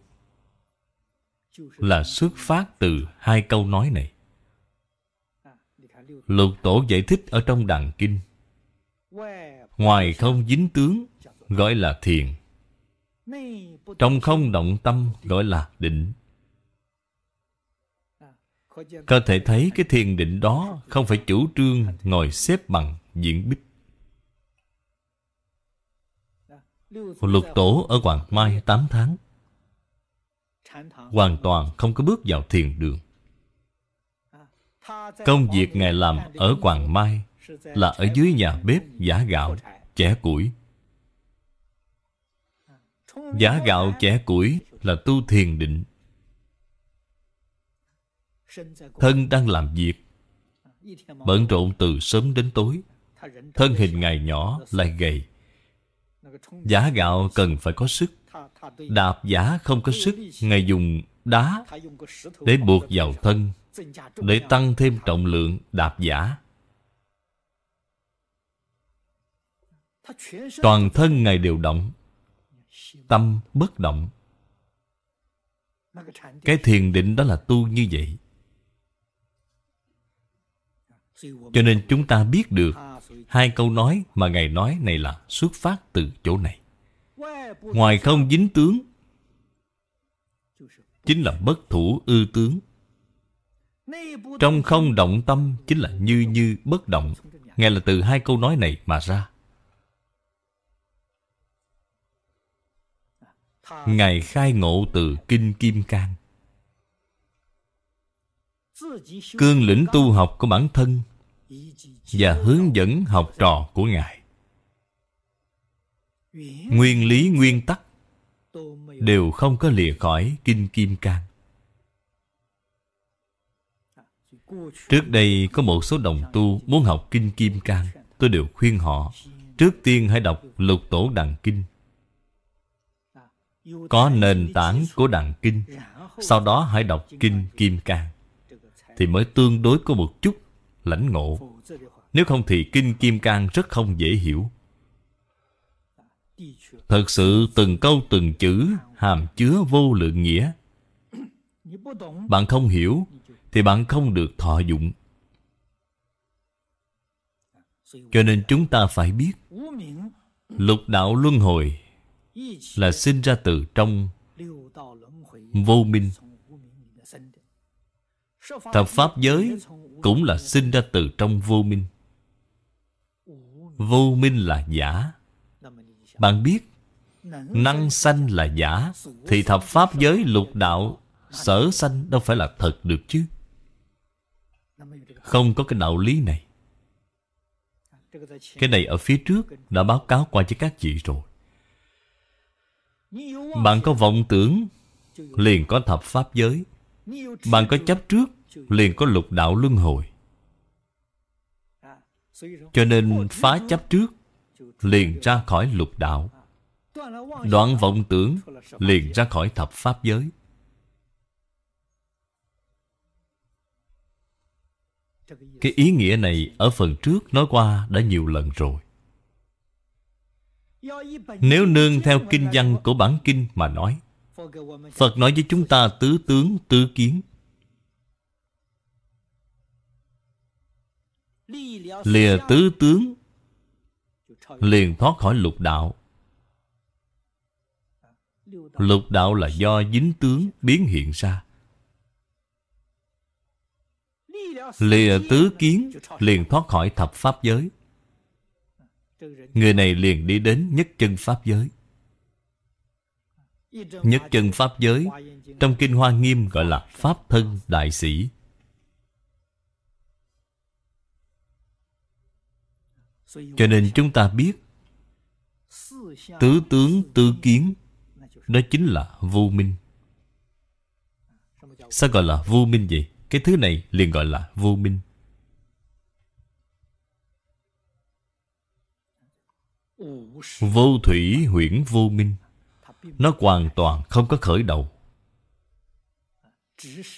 Là xuất phát từ hai câu nói này. Lục tổ giải thích ở trong đàn kinh. Ngoài không dính tướng gọi là thiền. Trong không động tâm gọi là định. Có thể thấy cái thiền định đó không phải chủ trương ngồi xếp bằng diễn bích lục tổ ở hoàng mai 8 tháng. Hoàn toàn không có bước vào thiền đường. Công việc ngài làm ở hoàng mai là ở dưới nhà bếp giả gạo, chẻ củi. Giá gạo chẻ củi là tu thiền định. Thân đang làm việc, Bận rộn từ sớm đến tối. Thân hình ngày nhỏ lại gầy. Giá gạo cần phải có sức. Đạp giả không có sức, Ngài dùng đá Để buộc vào thân, Để tăng thêm trọng lượng đạp giả. Toàn thân Ngài đều động Tâm bất động. Cái thiền định đó là tu như vậy. Cho nên chúng ta biết được Hai câu nói mà Ngài nói này là xuất phát từ chỗ này. Ngoài không dính tướng, Chính là bất thủ ư tướng. Trong không động tâm, Chính là như như bất động. Nghe là từ hai câu nói này mà ra. Ngài khai ngộ từ Kinh Kim Cang. Cương lĩnh tu học của bản thân Và hướng dẫn học trò của Ngài. Nguyên lý, nguyên tắc Đều không có lìa khỏi Kinh Kim Cang. Trước đây có một số đồng tu muốn học Kinh Kim Cang, Tôi đều khuyên họ, Trước tiên hãy đọc Lục Tổ Đằng Kinh có nền tảng của đặng kinh. Sau đó hãy đọc kinh kim cang, thì mới tương đối có một chút lãnh ngộ. Nếu không thì kinh kim cang rất không dễ hiểu. Thật sự từng câu từng chữ hàm chứa vô lượng nghĩa. Bạn không hiểu thì bạn không được thọ dụng. Cho nên chúng ta phải biết, lục đạo luân hồi là sinh ra từ trong vô minh. Thập pháp giới cũng là sinh ra từ trong vô minh. Vô minh là giả. Bạn biết, năng sanh là giả, thì thập pháp giới lục đạo, sở sanh đâu phải là thật được chứ? Không có cái đạo lý này. Cái này ở phía trước đã báo cáo qua cho các chị rồi bạn có vọng tưởng, Liền có thập pháp giới. Bạn có chấp trước, Liền có lục đạo luân hồi. Cho nên phá chấp trước, Liền ra khỏi lục đạo. Đoạn vọng tưởng, Liền ra khỏi thập pháp giới. Cái ý nghĩa này ở phần trước nói qua đã nhiều lần rồi nếu nương theo kinh văn của bản kinh mà nói, Phật nói với chúng ta tứ tướng, tứ kiến. Lìa tứ tướng, Liền thoát khỏi lục đạo. Lục đạo là do dính tướng biến hiện ra. Lìa tứ kiến, Liền thoát khỏi thập pháp giới. Người này liền đi đến nhất chân pháp giới. Nhất chân pháp giới, Trong Kinh Hoa Nghiêm gọi là Pháp thân đại sĩ. Cho nên chúng ta biết, Tứ tướng tư kiến, Đó chính là vô minh. Sao gọi là vô minh vậy? Cái thứ này liền gọi là vô minh. Vô thủy huyễn vô minh. Nó hoàn toàn không có khởi đầu.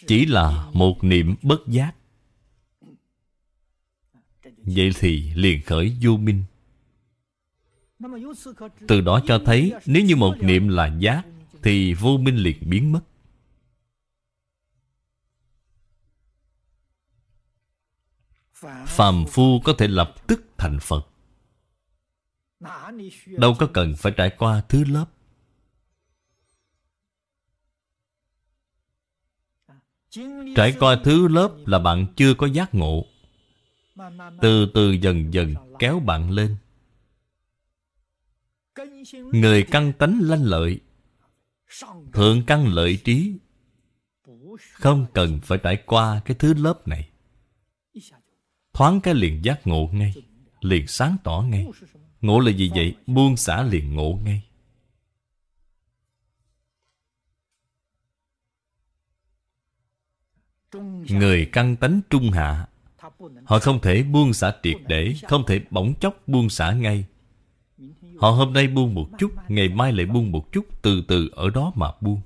Chỉ là một niệm bất giác. Vậy thì liền khởi vô minh. Từ đó cho thấy Nếu như một niệm là giác, Thì vô minh liền biến mất. Phàm phu có thể lập tức thành Phật. Đâu có cần phải trải qua thứ lớp. Trải qua thứ lớp là bạn chưa có giác ngộ. Từ từ dần dần kéo bạn lên. Người căn tánh lanh lợi Thượng căn lợi trí Không cần phải trải qua cái thứ lớp này. Thoáng cái liền giác ngộ ngay Liền sáng tỏ ngay Ngộ là gì vậy? Buông xả liền ngộ ngay. Người căn tánh trung hạ, Họ không thể buông xả triệt để, Không thể bỗng chốc buông xả ngay. Họ hôm nay buông một chút, Ngày mai lại buông một chút, Từ từ ở đó mà buông.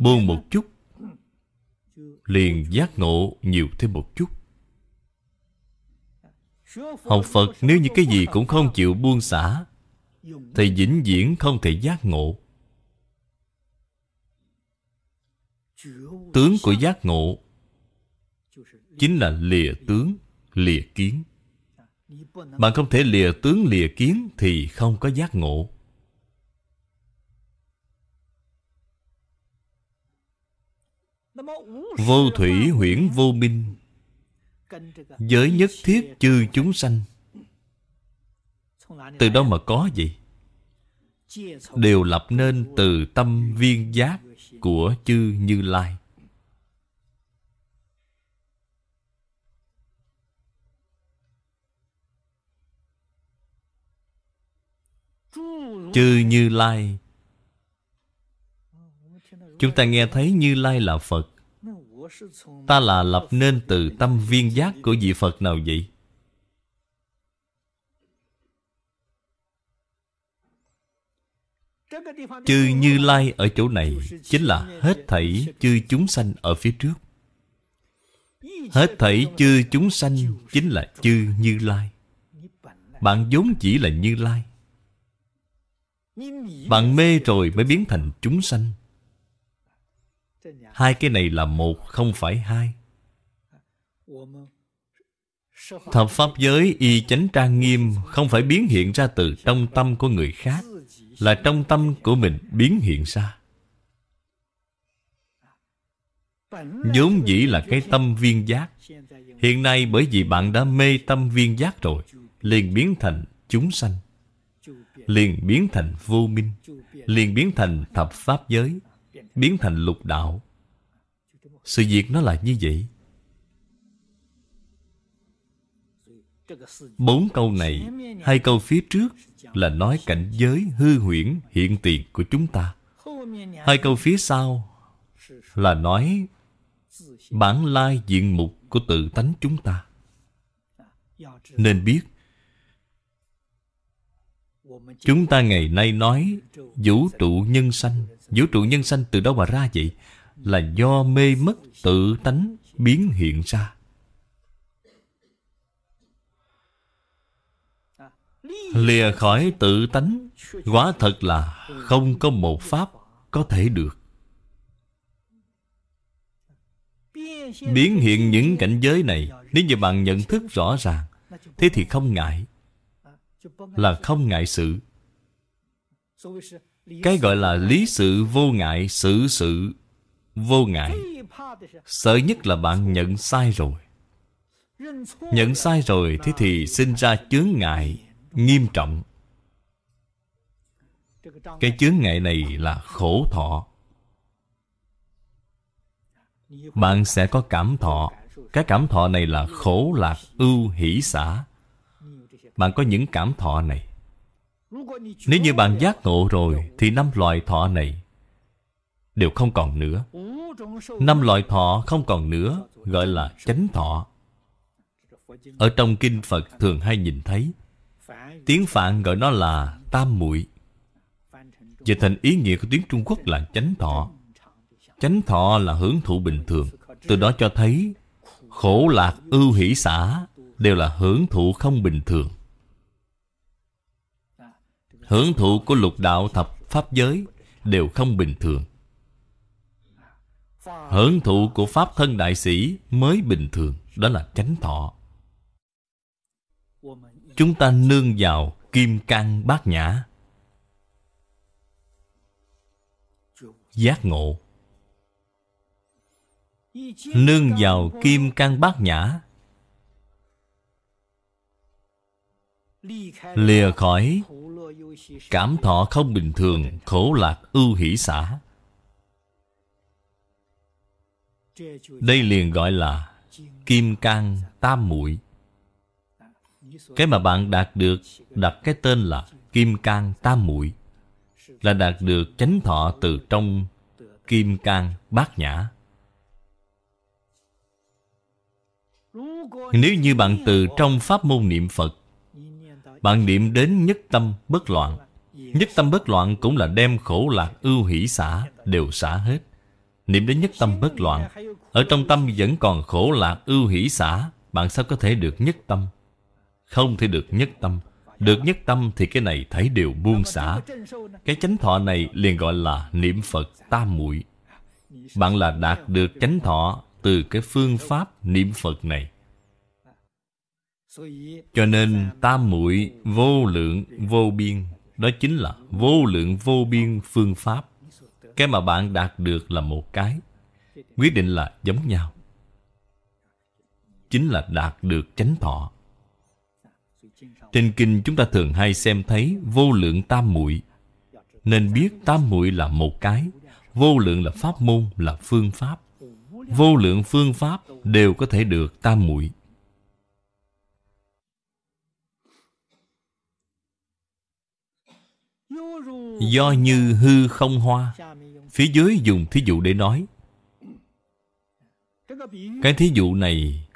Buông một chút, Liền giác ngộ nhiều thêm một chút. Học Phật nếu như cái gì cũng không chịu buông xả Thì vĩnh viễn không thể giác ngộ. Tướng của giác ngộ Chính là lìa tướng, lìa kiến. Bạn không thể lìa tướng lìa kiến Thì không có giác ngộ. Vô thủy huyễn vô minh Giới nhất thiết chư chúng sanh. Từ đâu mà có gì? Đều lập nên từ tâm viên giác Của chư Như Lai. Chư Như Lai. Chúng ta nghe thấy Như Lai là Phật. Ta là lập nên từ tâm viên giác của vị Phật nào vậy? Chư Như Lai ở chỗ này Chính là hết thảy chư chúng sanh ở phía trước. Hết thảy chư chúng sanh Chính là chư Như Lai. Bạn vốn chỉ là Như Lai. Bạn mê rồi mới biến thành chúng sanh. Hai cái này là một, không phải hai. Thập pháp giới, y chánh trang nghiêm, Không phải biến hiện ra từ trong tâm của người khác, Là trong tâm của mình biến hiện ra. Vốn dĩ là cái tâm viên giác. Hiện nay bởi vì bạn đã mê tâm viên giác rồi, Liền biến thành chúng sanh, Liền biến thành vô minh, Liền biến thành thập pháp giới, Biến thành lục đạo sự việc nó là như vậy. Bốn câu này, Hai câu phía trước Là nói cảnh giới hư huyễn hiện tiền của chúng ta. Hai câu phía sau Là nói Bản lai diện mục của tự tánh chúng ta. Nên biết, Chúng ta ngày nay nói Vũ trụ nhân sanh. Vũ trụ nhân sanh từ đâu mà ra vậy? Là do mê mất tự tánh biến hiện ra. Lìa khỏi tự tánh, Quả thật là không có một pháp có thể được. Biến hiện những cảnh giới này, Nếu như bạn nhận thức rõ ràng, Thế thì không ngại, Là không ngại sự. Cái gọi là lý sự vô ngại Sự sự vô ngại. Sợ nhất là bạn nhận sai rồi. Nhận sai rồi Thế thì sinh ra chướng ngại, Nghiêm trọng. Cái chướng ngại này là khổ thọ. Bạn sẽ có cảm thọ. Cái cảm thọ này là khổ lạc ưu hỷ xả. Bạn có những cảm thọ này. Nếu như bạn giác ngộ rồi Thì năm loài thọ này Đều không còn nữa. Năm loại thọ không còn nữa, Gọi là chánh thọ. Ở trong kinh Phật thường hay nhìn thấy, Tiếng Phạn gọi nó là tam muội. Về thành ý nghĩa của tiếng Trung Quốc là chánh thọ. Chánh thọ là hưởng thụ bình thường, Từ đó cho thấy Khổ lạc ưu hỷ xã Đều là hưởng thụ không bình thường. Hưởng thụ của lục đạo thập pháp giới Đều không bình thường. Hưởng thụ của Pháp thân đại sĩ mới bình thường, Đó là chánh thọ. Chúng ta nương vào kim cang bát nhã. Giác ngộ. Nương vào kim cang bát nhã. Lìa khỏi. Cảm thọ không bình thường, Khổ lạc ưu hỷ xả. Đây liền gọi là Kim cang tam muội. Cái mà bạn đạt được, Đặt cái tên là Kim cang tam muội. Là đạt được chánh thọ từ trong Kim cang bát nhã. Nếu như bạn từ trong pháp môn niệm Phật, Bạn niệm đến nhất tâm bất loạn. Nhất tâm bất loạn cũng là đem khổ lạc ưu hỷ xả, Đều xả hết. Niệm đến nhất tâm bất loạn. Ở trong tâm vẫn còn khổ lạc, ưu hỷ xả. Bạn sao có thể được nhất tâm? Không thể được nhất tâm. Được nhất tâm thì cái này thấy đều buông xả. Cái chánh thọ này liền gọi là niệm Phật tam muội. Bạn là đạt được chánh thọ Từ cái phương pháp niệm Phật này. Cho nên tam muội vô lượng vô biên. Đó chính là vô lượng vô biên phương pháp cái mà bạn đạt được là một cái. Quyết định là giống nhau. Chính là đạt được chánh thọ. Trên kinh chúng ta thường hay xem thấy Vô lượng tam muội. Nên biết tam muội là một cái Vô lượng là pháp môn, là phương pháp. Vô lượng phương pháp đều có thể được tam muội. Do như hư không hoa Phía dưới dùng thí dụ để nói. Cái thí dụ này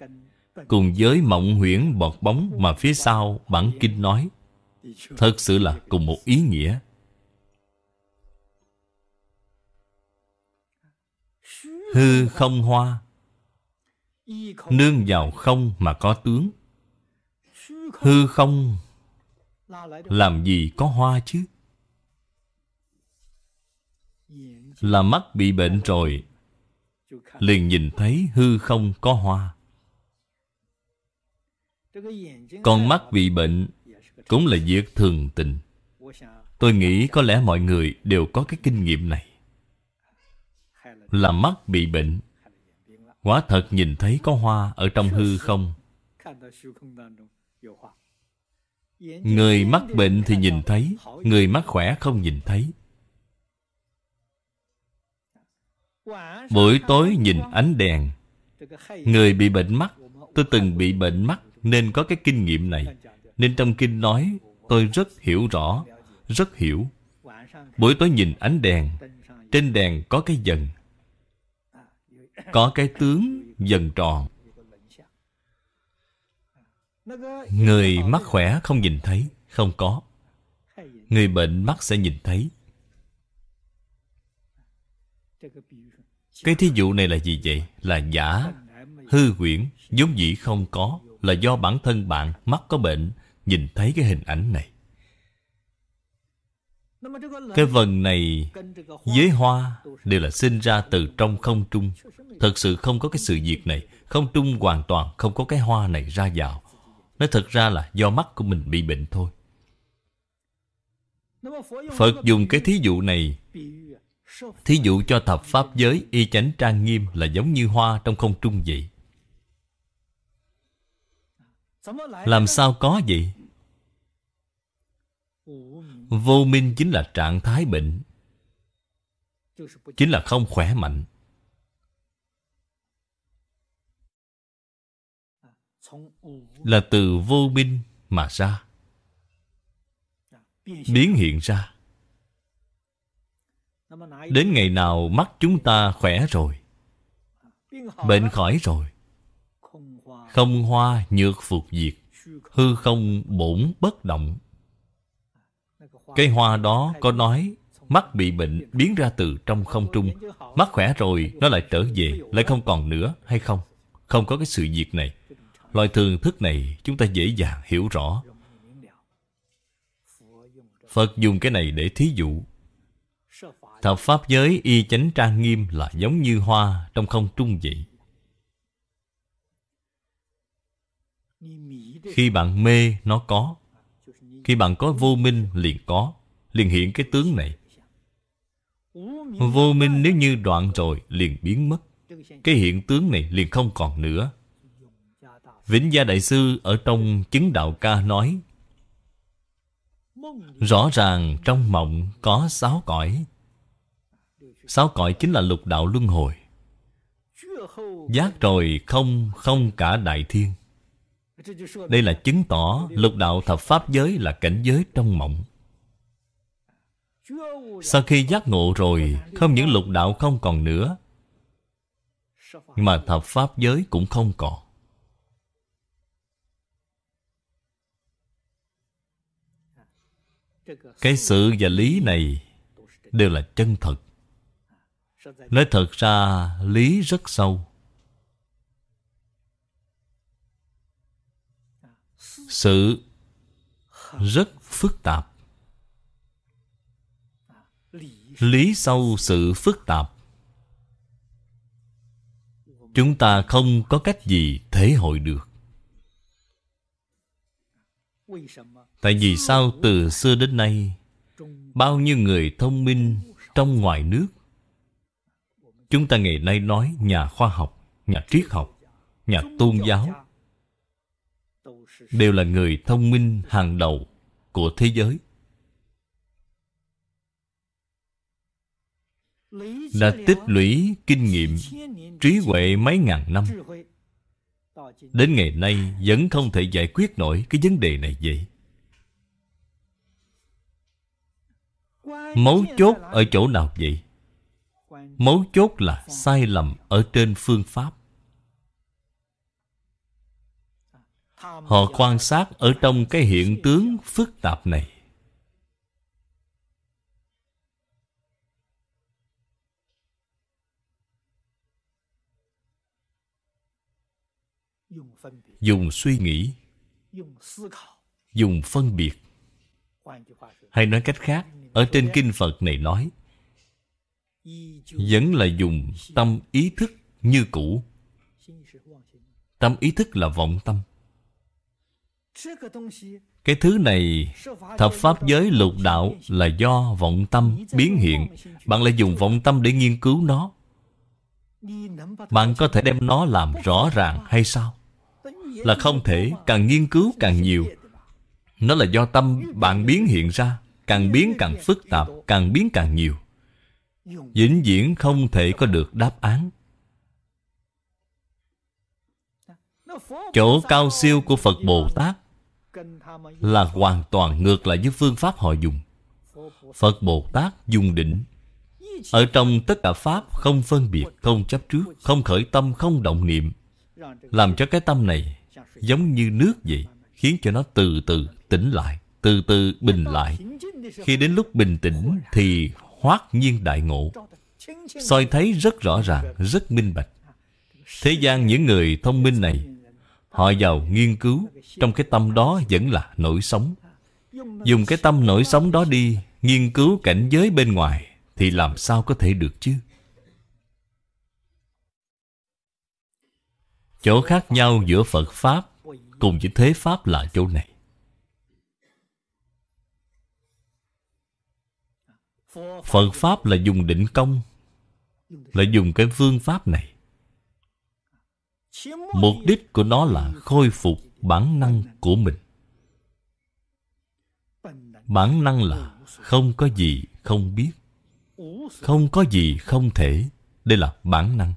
Cùng với mộng huyễn bọt bóng Mà phía sau bản kinh nói, Thật sự là cùng một ý nghĩa. Hư không hoa, Nương vào không mà có tướng. Hư không, Làm gì có hoa chứ? Là mắt bị bệnh rồi. Liền nhìn thấy hư không có hoa. Con mắt bị bệnh cũng là việc thường tình. Tôi nghĩ có lẽ mọi người đều có cái kinh nghiệm này. Là mắt bị bệnh. Quả thật nhìn thấy có hoa ở trong hư không. Người mắt bệnh thì nhìn thấy, người mắt khỏe không nhìn thấy. Buổi tối nhìn ánh đèn. Người bị bệnh mắt Tôi từng bị bệnh mắt Nên có cái kinh nghiệm này. Nên trong kinh nói, Tôi rất hiểu rõ, Rất hiểu. Buổi tối nhìn ánh đèn. Trên đèn có cái dần. Có cái tướng dần tròn. Người mắt khỏe không nhìn thấy? Không có. Người bệnh mắt sẽ nhìn thấy. Cái thí dụ này là gì vậy? Là giả, Hư huyễn Giống dĩ không có, Là do bản thân bạn mắt có bệnh. Nhìn thấy cái hình ảnh này. Cái vần này với hoa, đều là sinh ra từ trong không trung. Thật sự không có cái sự việc này. Không trung hoàn toàn không có cái hoa này ra vào. Nó thật ra là do mắt của mình bị bệnh thôi. Phật dùng cái thí dụ này thí dụ cho thập pháp giới y chánh trang nghiêm là giống như hoa trong không trung vậy. Làm sao có vậy? Vô minh chính là trạng thái bệnh, chính là không khỏe mạnh. Là từ vô minh mà ra, biến hiện ra đến ngày nào mắt chúng ta khỏe rồi, bệnh khỏi rồi. Không hoa nhược phục diệt, hư không bổn bất động. Cây hoa đó có nói, mắt bị bệnh biến ra từ trong không trung. Mắt khỏe rồi, nó lại trở về, lại không còn nữa, hay không? Không có cái sự việc này. Loại thường thức này chúng ta dễ dàng hiểu rõ. Phật dùng cái này để thí dụ thập pháp giới y chánh trang nghiêm là giống như hoa trong không trung vậy khi bạn mê, nó có. Khi bạn có vô minh, liền có. Liền hiện cái tướng này. Vô minh nếu như đoạn rồi, liền biến mất. Cái hiện tướng này liền không còn nữa. Vĩnh gia đại sư ở trong chứng đạo ca nói, rõ ràng trong mộng có sáu cõi sáu cõi chính là lục đạo luân hồi. Giác rồi không không cả đại thiên. Đây là chứng tỏ lục đạo thập pháp giới là cảnh giới trong mộng. Sau khi giác ngộ rồi, không những lục đạo không còn nữa, mà thập pháp giới cũng không còn. Cái sự và lý này đều là chân thật nói thật ra, lý rất sâu. Sự rất phức tạp. Lý sâu sự phức tạp. Chúng ta không có cách gì thể hội được. Tại vì sao từ xưa đến nay, bao nhiêu người thông minh trong ngoài nước chúng ta ngày nay nói nhà khoa học, nhà triết học, nhà tôn giáo đều là người thông minh hàng đầu của thế giới. Đã tích lũy kinh nghiệm, trí huệ mấy ngàn năm. Đến ngày nay vẫn không thể giải quyết nổi cái vấn đề này vậy. Mấu chốt ở chỗ nào vậy? Mấu chốt là sai lầm ở trên phương pháp. Họ quan sát ở trong cái hiện tướng phức tạp này. Dùng suy nghĩ dùng phân biệt. Hay nói cách khác ở trên kinh phật này nói vẫn là dùng tâm ý thức như cũ. Tâm ý thức là vọng tâm. Cái thứ này, thập pháp giới lục đạo là do vọng tâm biến hiện. Bạn lại dùng vọng tâm để nghiên cứu nó. Bạn có thể đem nó làm rõ ràng hay sao? Là không thể, càng nghiên cứu càng nhiều. Nó là do tâm bạn biến hiện ra, càng biến càng phức tạp, càng biến càng nhiều vĩnh viễn không thể có được đáp án. Chỗ cao siêu của phật bồ tát là hoàn toàn ngược lại với phương pháp họ dùng. Phật bồ tát dùng định ở trong tất cả pháp không phân biệt, không chấp trước, không khởi tâm, không động niệm. Làm cho cái tâm này giống như nước vậy, khiến cho nó từ từ tỉnh lại, từ từ bình lại. Khi đến lúc bình tĩnh thì hoát nhiên đại ngộ. Soi thấy rất rõ ràng, rất minh bạch. Thế gian những người thông minh này, Họ vào nghiên cứu, Trong cái tâm đó vẫn là nổi sống Dùng cái tâm nổi sống đó đi Nghiên cứu cảnh giới bên ngoài Thì làm sao có thể được chứ? Chỗ khác nhau giữa Phật Pháp Cùng với thế Pháp là chỗ này. Phật Pháp là dùng định công, Là dùng cái phương pháp này. Mục đích của nó là khôi phục bản năng của mình. Bản năng là không có gì không biết, Không có gì không thể. Đây là bản năng.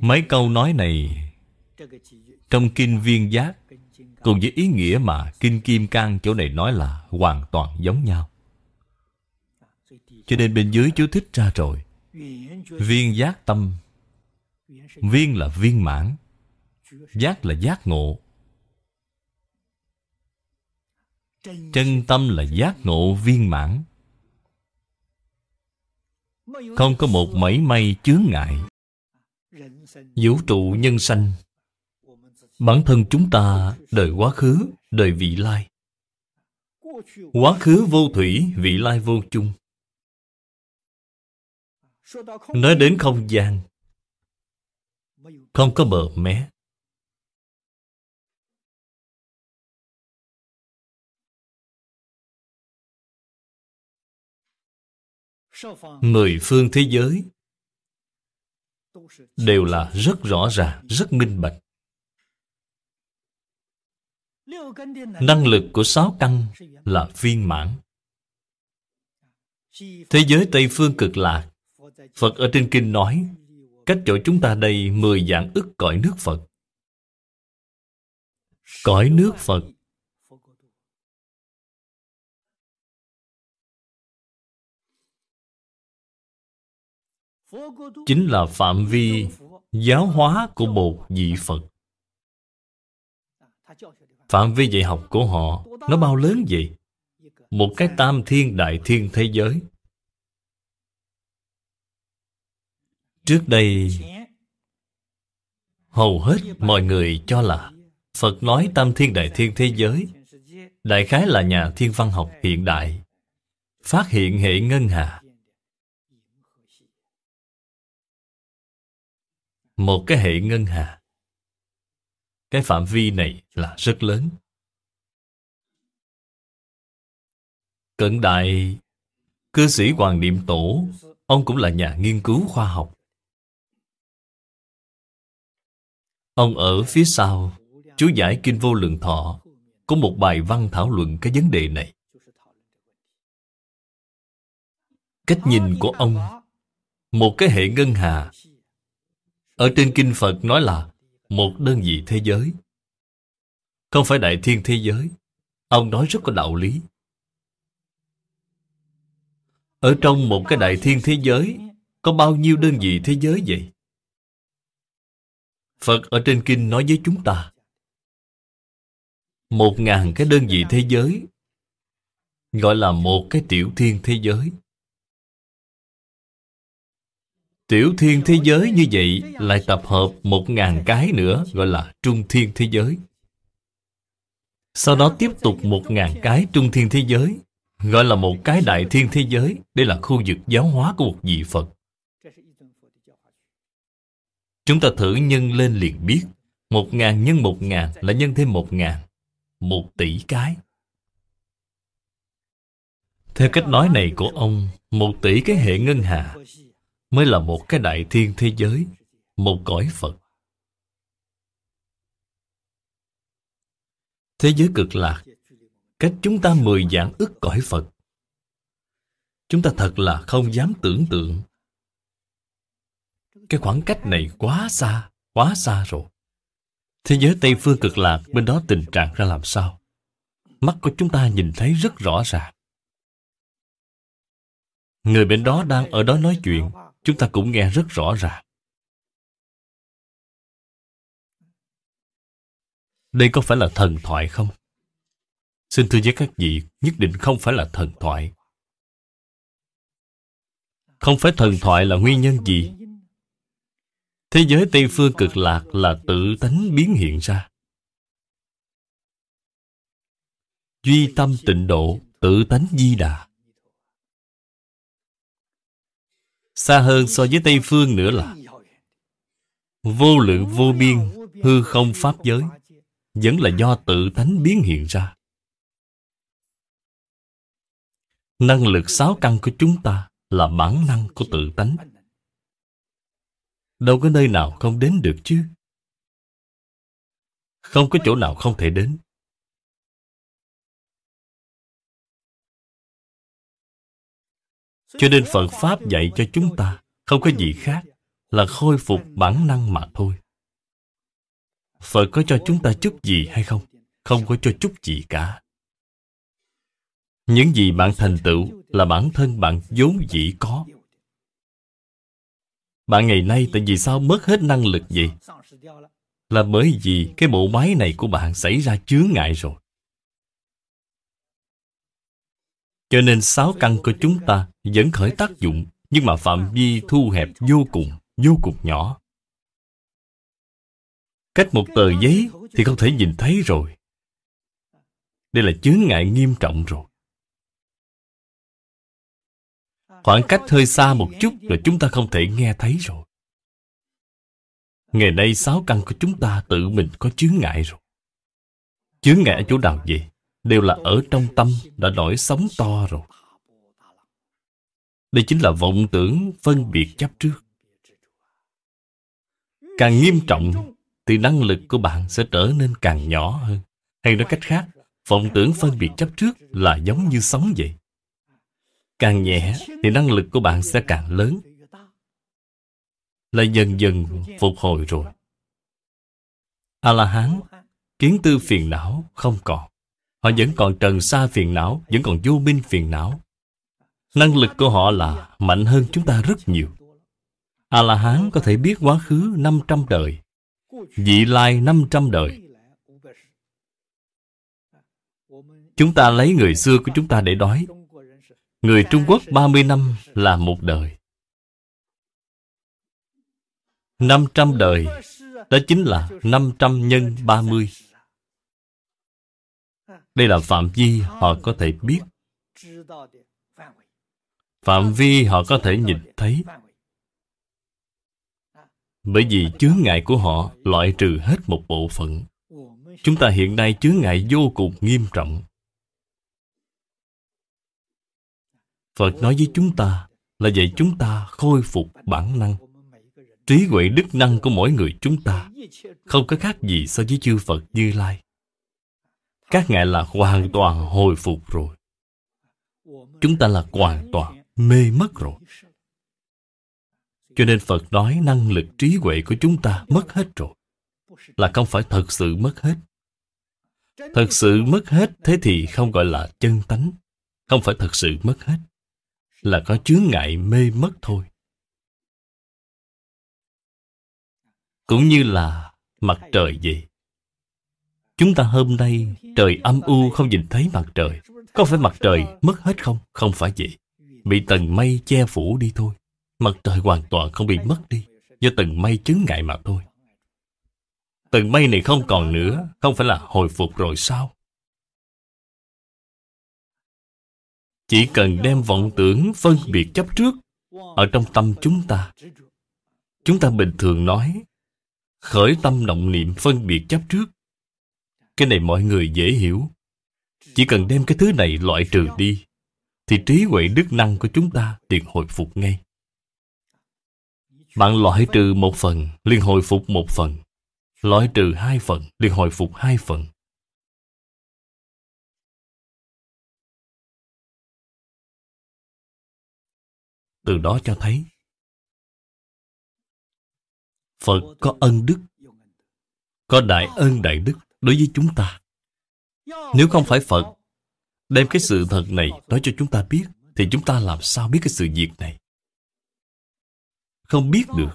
Mấy câu nói này trong Kinh Viên Giác, Cùng với ý nghĩa mà Kinh Kim Cang chỗ này nói là hoàn toàn giống nhau. Cho nên bên dưới chú thích ra rồi, Viên giác tâm. Viên là viên mãn, Giác là giác ngộ. Chân tâm là giác ngộ viên mãn. Không có một mảy may chướng ngại. Vũ trụ nhân sanh Bản thân chúng ta đời quá khứ, đời vị lai. Quá khứ vô thủy, vị lai vô chung. Nói đến không gian Không có bờ mé. Mười phương thế giới Đều là rất rõ ràng, rất minh bạch. Năng lực của sáu căn là viên mãn. Thế giới Tây Phương cực lạc Phật ở trên kinh nói, Cách chỗ chúng ta đây mười dạng ức cõi nước Phật. Cõi nước Phật. Chính là phạm vi giáo hóa của một vị Phật. Phạm vi dạy học của họ, Nó bao lớn vậy? Một cái tam thiên đại thiên thế giới. Trước đây, Hầu hết mọi người cho là Phật nói tam thiên đại thiên thế giới. Đại khái là nhà thiên văn học hiện đại, Phát hiện hệ ngân hà. Một cái hệ ngân hà cái phạm vi này là rất lớn. Cận đại, cư sĩ Hoàng Niệm Tổ, ông cũng là nhà nghiên cứu khoa học. Ông ở phía sau, chú giải Kinh Vô Lượng Thọ, có một bài văn thảo luận cái vấn đề này. Cách nhìn của ông, một cái hệ ngân hà, ở trên Kinh Phật nói là một đơn vị thế giới. Không phải đại thiên thế giới. Ông nói rất có đạo lý. Ở trong một cái đại thiên thế giới, có bao nhiêu đơn vị thế giới vậy? Phật ở trên kinh nói với chúng ta, một ngàn cái đơn vị thế giới, gọi là một cái tiểu thiên thế giới. Tiểu thiên thế giới như vậy lại tập hợp một ngàn cái nữa gọi là trung thiên thế giới. Sau đó tiếp tục một ngàn cái trung thiên thế giới gọi là một cái đại thiên thế giới. Đây là khu vực giáo hóa của một vị Phật. Chúng ta thử nhân lên liền biết một ngàn nhân một ngàn là nhân thêm một ngàn một tỷ cái. Theo cách nói này của ông, một tỷ cái hệ ngân hà mới là một cái đại thiên thế giới, một cõi Phật. Thế giới cực lạc, cách chúng ta mười dạng ức cõi Phật. Chúng ta thật là không dám tưởng tượng. Cái khoảng cách này quá xa, quá xa rồi. Thế giới Tây Phương cực lạc bên đó tình trạng ra làm sao? Mắt của chúng ta nhìn thấy rất rõ ràng. Người bên đó đang ở đó nói chuyện chúng ta cũng nghe rất rõ ràng. Đây có phải là thần thoại không? Xin thưa với các vị, nhất định không phải là thần thoại. Không phải thần thoại là nguyên nhân gì Thế giới Tây Phương cực lạc là tự tánh biến hiện ra Duy tâm tịnh độ Tự tánh di đà Xa hơn so với Tây Phương nữa là Vô lượng vô biên, Hư không pháp giới, Vẫn là do tự tánh biến hiện ra. Năng lực sáu căn của chúng ta Là bản năng của tự tánh. Đâu có nơi nào không đến được chứ? Không có chỗ nào không thể đến. Cho nên Phật Pháp dạy cho chúng ta Không có gì khác Là khôi phục bản năng mà thôi Phật có cho chúng ta chút gì hay không? Không có cho chút gì cả Những gì bạn thành tựu Là bản thân bạn vốn dĩ có Bạn ngày nay tại vì sao mất hết năng lực gì? Là bởi vì cái bộ máy này của bạn xảy ra chướng ngại rồi Cho nên sáu căn của chúng ta vẫn khởi tác dụng nhưng mà phạm vi thu hẹp vô cùng, vô cùng nhỏ. Cách một tờ giấy thì không thể nhìn thấy rồi. Đây là chướng ngại nghiêm trọng rồi. Khoảng cách hơi xa một chút là chúng ta không thể nghe thấy rồi. Ngày nay sáu căn của chúng ta tự mình có chướng ngại rồi. Chướng ngại ở chỗ nào vậy? Đều là ở trong tâm đã nổi sóng to rồi. Đây chính là vọng tưởng phân biệt chấp trước. Càng nghiêm trọng thì năng lực của bạn sẽ trở nên càng nhỏ hơn. Hay nói cách khác, vọng tưởng phân biệt chấp trước là giống như sóng vậy. Càng nhẹ thì năng lực của bạn sẽ càng lớn. Là dần dần phục hồi rồi. A-la-hán, kiến tư phiền não không còn. Họ vẫn còn trần xa phiền não, vẫn còn vô minh phiền não. Năng lực của họ là mạnh hơn chúng ta rất nhiều. A-la-hán có thể biết quá khứ 500 đời, vị lai 500 đời. Chúng ta lấy người xưa của chúng ta để đói. Người Trung Quốc 30 năm là một đời. 500 đời, đó chính là 500 nhân 30. Đây là phạm vi họ có thể biết. Phạm vi họ có thể nhìn thấy. Bởi vì chướng ngại của họ loại trừ hết một bộ phận. Chúng ta hiện nay chướng ngại vô cùng nghiêm trọng. Phật nói với chúng ta là dạy chúng ta khôi phục bản năng. Trí huệ đức năng của mỗi người chúng ta không có khác gì so với chư Phật Như Lai. Các ngài là hoàn toàn hồi phục rồi. Chúng ta là hoàn toàn mê mất rồi. Cho nên Phật nói năng lực trí huệ của chúng ta mất hết rồi. Là không phải thật sự mất hết. Thật sự mất hết, thế thì không gọi là chân tánh. Không phải thật sự mất hết. Là có chướng ngại mê mất thôi. Cũng như là mặt trời vậy. Chúng ta hôm nay trời âm u không nhìn thấy mặt trời. Có phải mặt trời mất hết không? Không phải vậy. Bị tầng mây che phủ đi thôi. Mặt trời hoàn toàn không bị mất đi. Do tầng mây chứng ngại mà thôi. Tầng mây này không còn nữa. Không phải là hồi phục rồi sao? Chỉ cần đem vọng tưởng phân biệt chấp trước, ở trong tâm chúng ta. Chúng ta bình thường nói, khởi tâm động niệm phân biệt chấp trước cái này mọi người dễ hiểu. Chỉ cần đem cái thứ này loại trừ đi, thì trí huệ đức năng của chúng ta liền hồi phục ngay. Bạn loại trừ một phần, liền hồi phục một phần. Loại trừ hai phần, liền hồi phục hai phần. Từ đó cho thấy Phật có ân đức Có đại ân đại đức đối với chúng ta. Nếu không phải Phật đem cái sự thật này nói cho chúng ta biết, thì chúng ta làm sao biết cái sự việc này? Không biết được.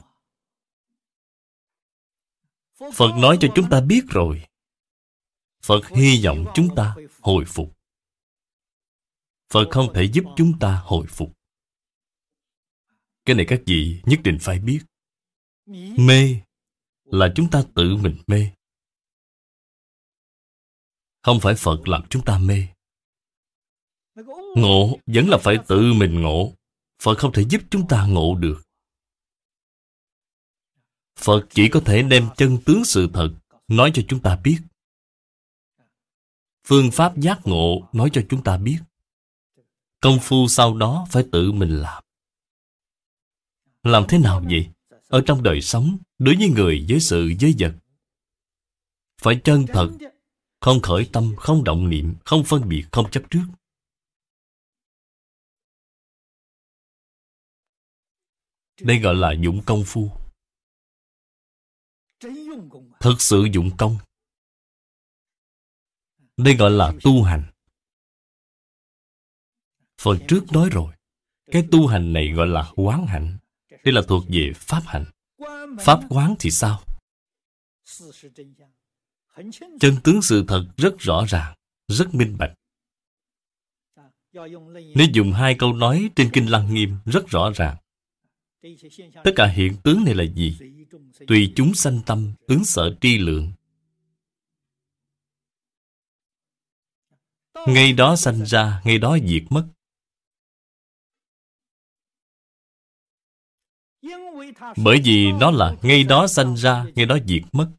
Phật nói cho chúng ta biết rồi. Phật hy vọng chúng ta hồi phục. Phật không thể giúp chúng ta hồi phục. Cái này các vị nhất định phải biết. Mê là chúng ta tự mình mê. Không phải Phật làm chúng ta mê. Ngộ vẫn là phải tự mình ngộ. Phật không thể giúp chúng ta ngộ được. Phật chỉ có thể đem chân tướng sự thật nói cho chúng ta biết. Phương pháp giác ngộ nói cho chúng ta biết. Công phu sau đó phải tự mình làm. Làm thế nào vậy? Ở trong đời sống, đối với người, với sự, với vật. Phải chân thật, không khởi tâm, không động niệm, không phân biệt, không chấp trước. Đây gọi là dụng công phu. Thực sự dụng công. Đây gọi là tu hành. Phần trước nói rồi, cái tu hành này gọi là quán hạnh. Đây là thuộc về pháp hạnh. Pháp quán thì sao? Chân tướng sự thật rất rõ ràng, rất minh bạch. Nếu dùng hai câu nói trên Kinh Lăng Nghiêm rất rõ ràng. Tất cả hiện tướng này là gì? Tùy chúng sanh tâm, ứng sở tri lượng. Ngay đó sanh ra, ngay đó diệt mất. Bởi vì nó là ngay đó sanh ra, ngay đó diệt mất.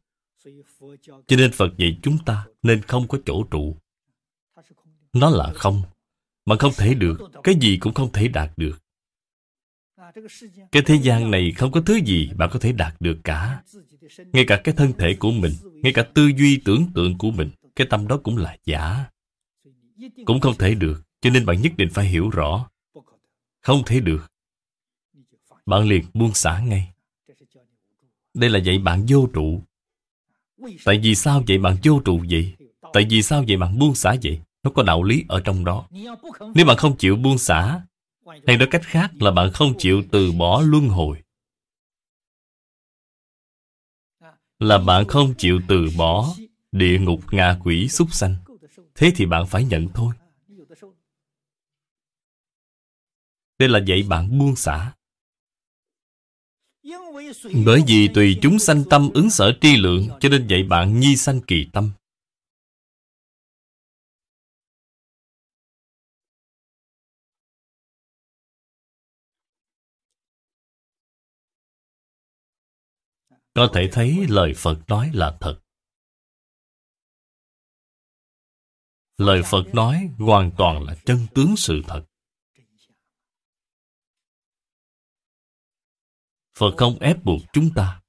Cho nên Phật dạy chúng ta nên không có chỗ trụ. Nó là không, mà không thể được, cái gì cũng không thể đạt được. Cái thế gian này không có thứ gì bạn có thể đạt được cả. Ngay cả cái thân thể của mình, ngay cả tư duy tưởng tượng của mình, cái tâm đó cũng là giả. Cũng không thể được, cho nên bạn nhất định phải hiểu rõ. Không thể được. Bạn liền buông xả ngay. Đây là dạy bạn vô trụ. Tại vì sao vậy bạn vô trụ vậy? Tại vì sao vậy bạn buông xả vậy? Nó có đạo lý ở trong đó. Nếu bạn không chịu buông xả, hay nói cách khác là bạn không chịu từ bỏ luân hồi. Là bạn không chịu từ bỏ địa ngục ngạ quỷ súc sanh. Thế thì bạn phải nhận thôi. Đây là dạy bạn buông xả. Bởi vì tùy chúng sanh tâm ứng sở tri lượng, Cho nên dạy bạn nhi sanh kỳ tâm. Có thể thấy lời Phật nói là thật. Lời Phật nói hoàn toàn là chân tướng sự thật. Phật không ép buộc chúng ta.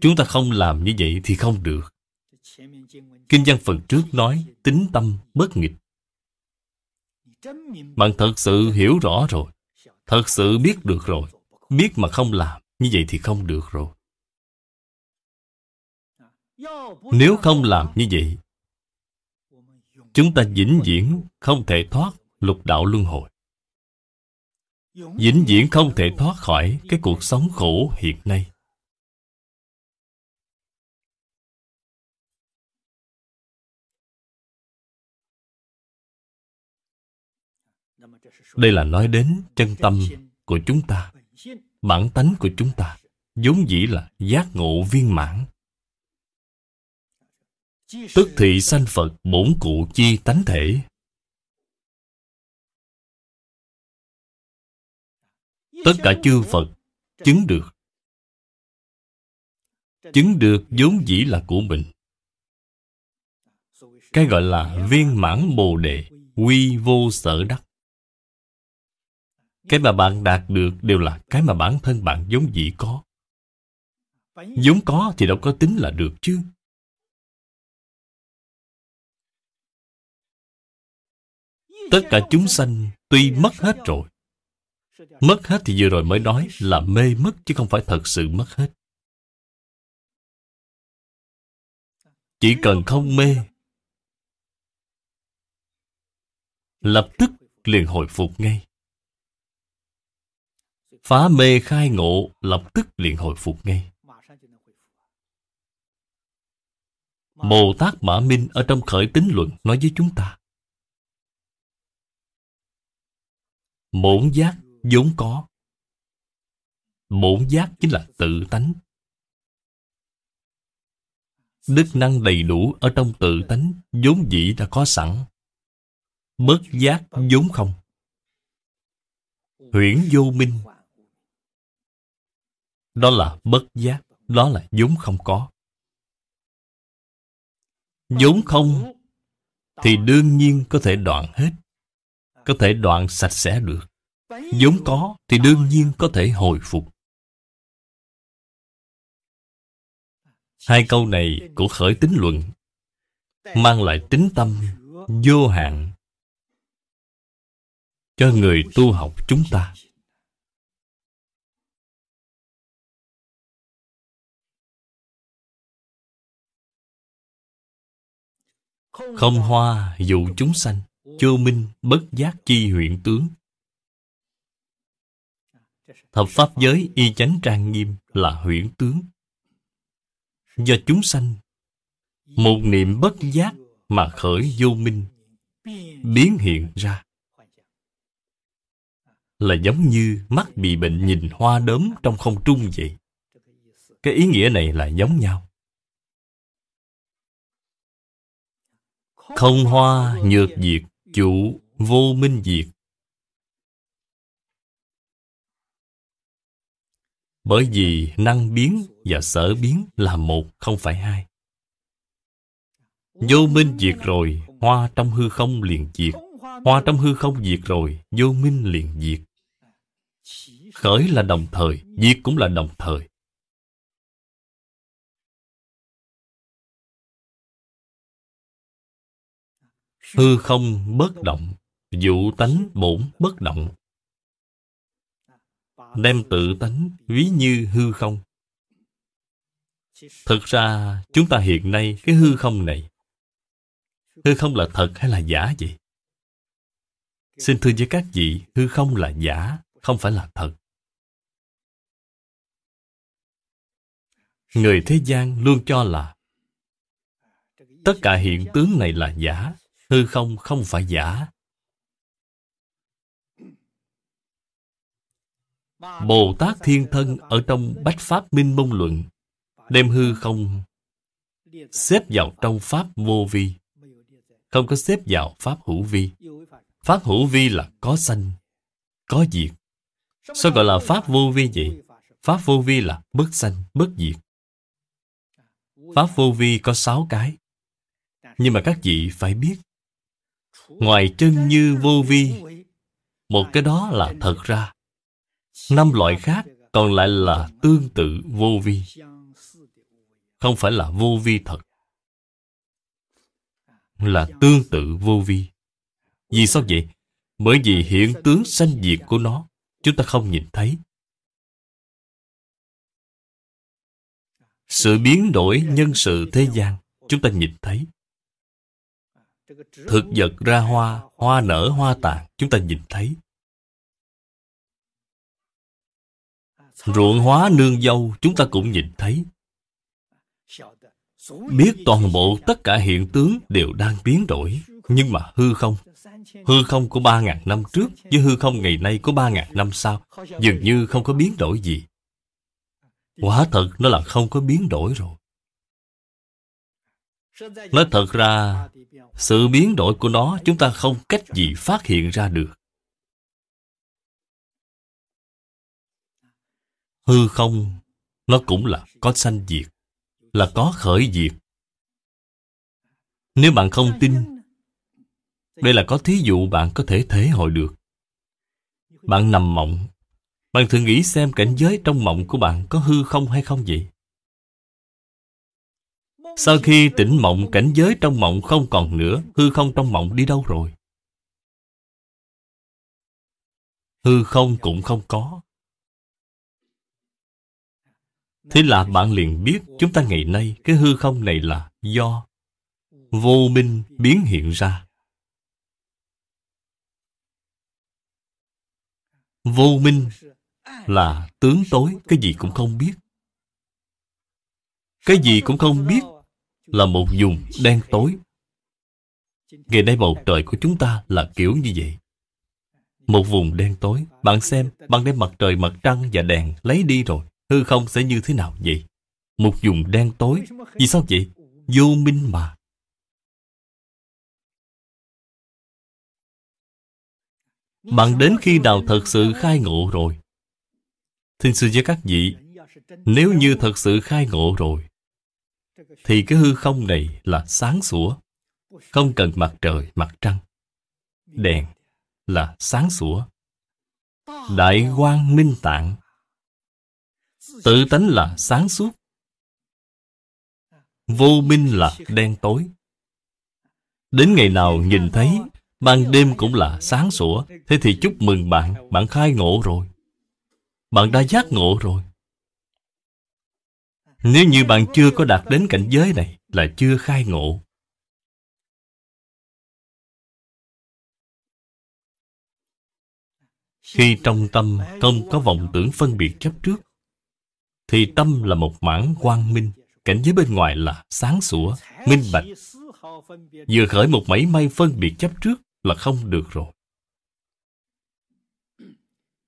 Chúng ta không làm như vậy thì không được. Kinh văn phần trước nói tính tâm bất nghịch. Bạn thật sự hiểu rõ rồi. Thật sự biết được rồi. Biết mà không làm, như vậy thì không được rồi. Nếu không làm như vậy, chúng ta vĩnh viễn không thể thoát lục đạo luân hồi vĩnh viễn không thể thoát khỏi cái cuộc sống khổ hiện nay. Đây là nói đến chân tâm của chúng ta, bản tánh của chúng ta, vốn dĩ là giác ngộ viên mãn. Tức thị sanh phật bổn cụ chi tánh thể. Tất cả chư Phật chứng được. Chứng được vốn dĩ là của mình. Cái gọi là viên mãn bồ đề, quy vô sở đắc. Cái mà bạn đạt được đều là cái mà bản thân bạn vốn dĩ có. vốn có thì đâu có tính là được chứ. Tất cả chúng sanh tuy mất hết rồi Mất hết thì vừa rồi mới nói là mê mất chứ không phải thật sự mất hết. Chỉ cần không mê, Lập tức liền hồi phục ngay Phá mê khai ngộ, Lập tức liền hồi phục ngay Bồ Tát Mã Minh ở trong khởi tính luận nói với chúng ta, Bổn giác vốn có. Bổn giác chính là tự tánh. Đức năng đầy đủ ở trong tự tánh, vốn dĩ đã có sẵn. Bất giác vốn không. Huyễn vô minh. Đó là bất giác, đó là vốn không có. Vốn không thì đương nhiên có thể đoạn hết, có thể đoạn sạch sẽ được vốn có thì đương nhiên có thể hồi phục. Hai câu này của khởi tính luận mang lại tính tâm vô hạn cho người tu học chúng ta. Không hoa dụ chúng sanh chô minh bất giác chi huyện tướng thập pháp giới y chánh trang nghiêm là huyễn tướng. Do chúng sanh, một niệm bất giác mà khởi vô minh, biến hiện ra. Là giống như mắt bị bệnh nhìn hoa đốm trong không trung vậy. Cái ý nghĩa này là giống nhau. Không hoa nhược diệt, chủ vô minh diệt. Bởi vì năng biến và sở biến là một, không phải hai. Vô minh diệt rồi, hoa trong hư không liền diệt. Hoa trong hư không diệt rồi, vô minh liền diệt. Khởi là đồng thời, diệt cũng là đồng thời. Hư không bất động dụ tánh bổn bất động đem tự tánh ví như hư không. Thực ra, chúng ta hiện nay cái hư không này, hư không là thật hay là giả vậy? Xin thưa với các vị, hư không là giả, không phải là thật. Người thế gian luôn cho là tất cả hiện tướng này là giả, hư không không phải giả. Bồ tát thiên thân ở trong bách pháp minh mông luận. Đem hư không xếp vào trong pháp vô vi. Không có xếp vào pháp hữu vi. Pháp hữu vi là có sanh, có diệt. Sao gọi là pháp vô vi vậy? Pháp vô vi là bất sanh, bất diệt. Pháp vô vi có sáu cái. Nhưng mà các vị phải biết, ngoài chân như vô vi, một cái đó là thật ra năm loại khác còn lại là tương tự vô vi. Không phải là vô vi thật, là tương tự vô vi. Vì sao vậy? Bởi vì hiện tướng sanh diệt của nó, chúng ta không nhìn thấy. Sự biến đổi nhân sự thế gian, chúng ta nhìn thấy. Thực vật ra hoa hoa nở, hoa tàn, chúng ta nhìn thấy. Ruộng hóa nương dâu, chúng ta cũng nhìn thấy. Biết toàn bộ tất cả hiện tướng đều đang biến đổi. Nhưng mà hư không? Hư không của ba ngàn năm trước với hư không ngày nay của ba ngàn năm sau dường như không có biến đổi gì. Quả thật nó là không có biến đổi rồi. Nói thật ra, sự biến đổi của nó chúng ta không cách gì phát hiện ra được. Hư không? Nó cũng là có sanh diệt, là có khởi diệt. Nếu bạn không tin, đây là có thí dụ bạn có thể thể hội được. Bạn nằm mộng. Bạn thử nghĩ xem cảnh giới trong mộng của bạn có hư không hay không vậy? Sau khi tỉnh mộng, cảnh giới trong mộng không còn nữa, hư không trong mộng đi đâu rồi? Hư không cũng không có. Thế là bạn liền biết chúng ta ngày nay cái hư không này là do vô minh biến hiện ra. Vô minh là tướng tối, cái gì cũng không biết. Cái gì cũng không biết là một vùng đen tối. Ngày nay bầu trời của chúng ta là kiểu như vậy. Một vùng đen tối Bạn xem Bạn đem mặt trời, mặt trăng và đèn lấy đi rồi Hư không sẽ như thế nào vậy? Một vùng đen tối. Vì sao vậy? Vô minh mà. Bạn đến khi nào thật sự khai ngộ rồi? Thưa sư với các vị Nếu như thật sự khai ngộ rồi Thì cái hư không này là sáng sủa Không cần mặt trời, mặt trăng. Đèn là sáng sủa. Đại quang minh tạng. Tự tánh là sáng suốt. Vô minh là đen tối. Đến ngày nào nhìn thấy, Ban đêm cũng là sáng sủa. Thế thì chúc mừng bạn. Bạn khai ngộ rồi. Bạn đã giác ngộ rồi. Nếu như bạn chưa có đạt đến cảnh giới này, Là chưa khai ngộ. Khi trong tâm không có vọng tưởng phân biệt chấp trước thì tâm là một mảng quang minh Cảnh giới bên ngoài là sáng sủa, minh bạch Vừa khởi một mảy may phân biệt chấp trước là không được rồi.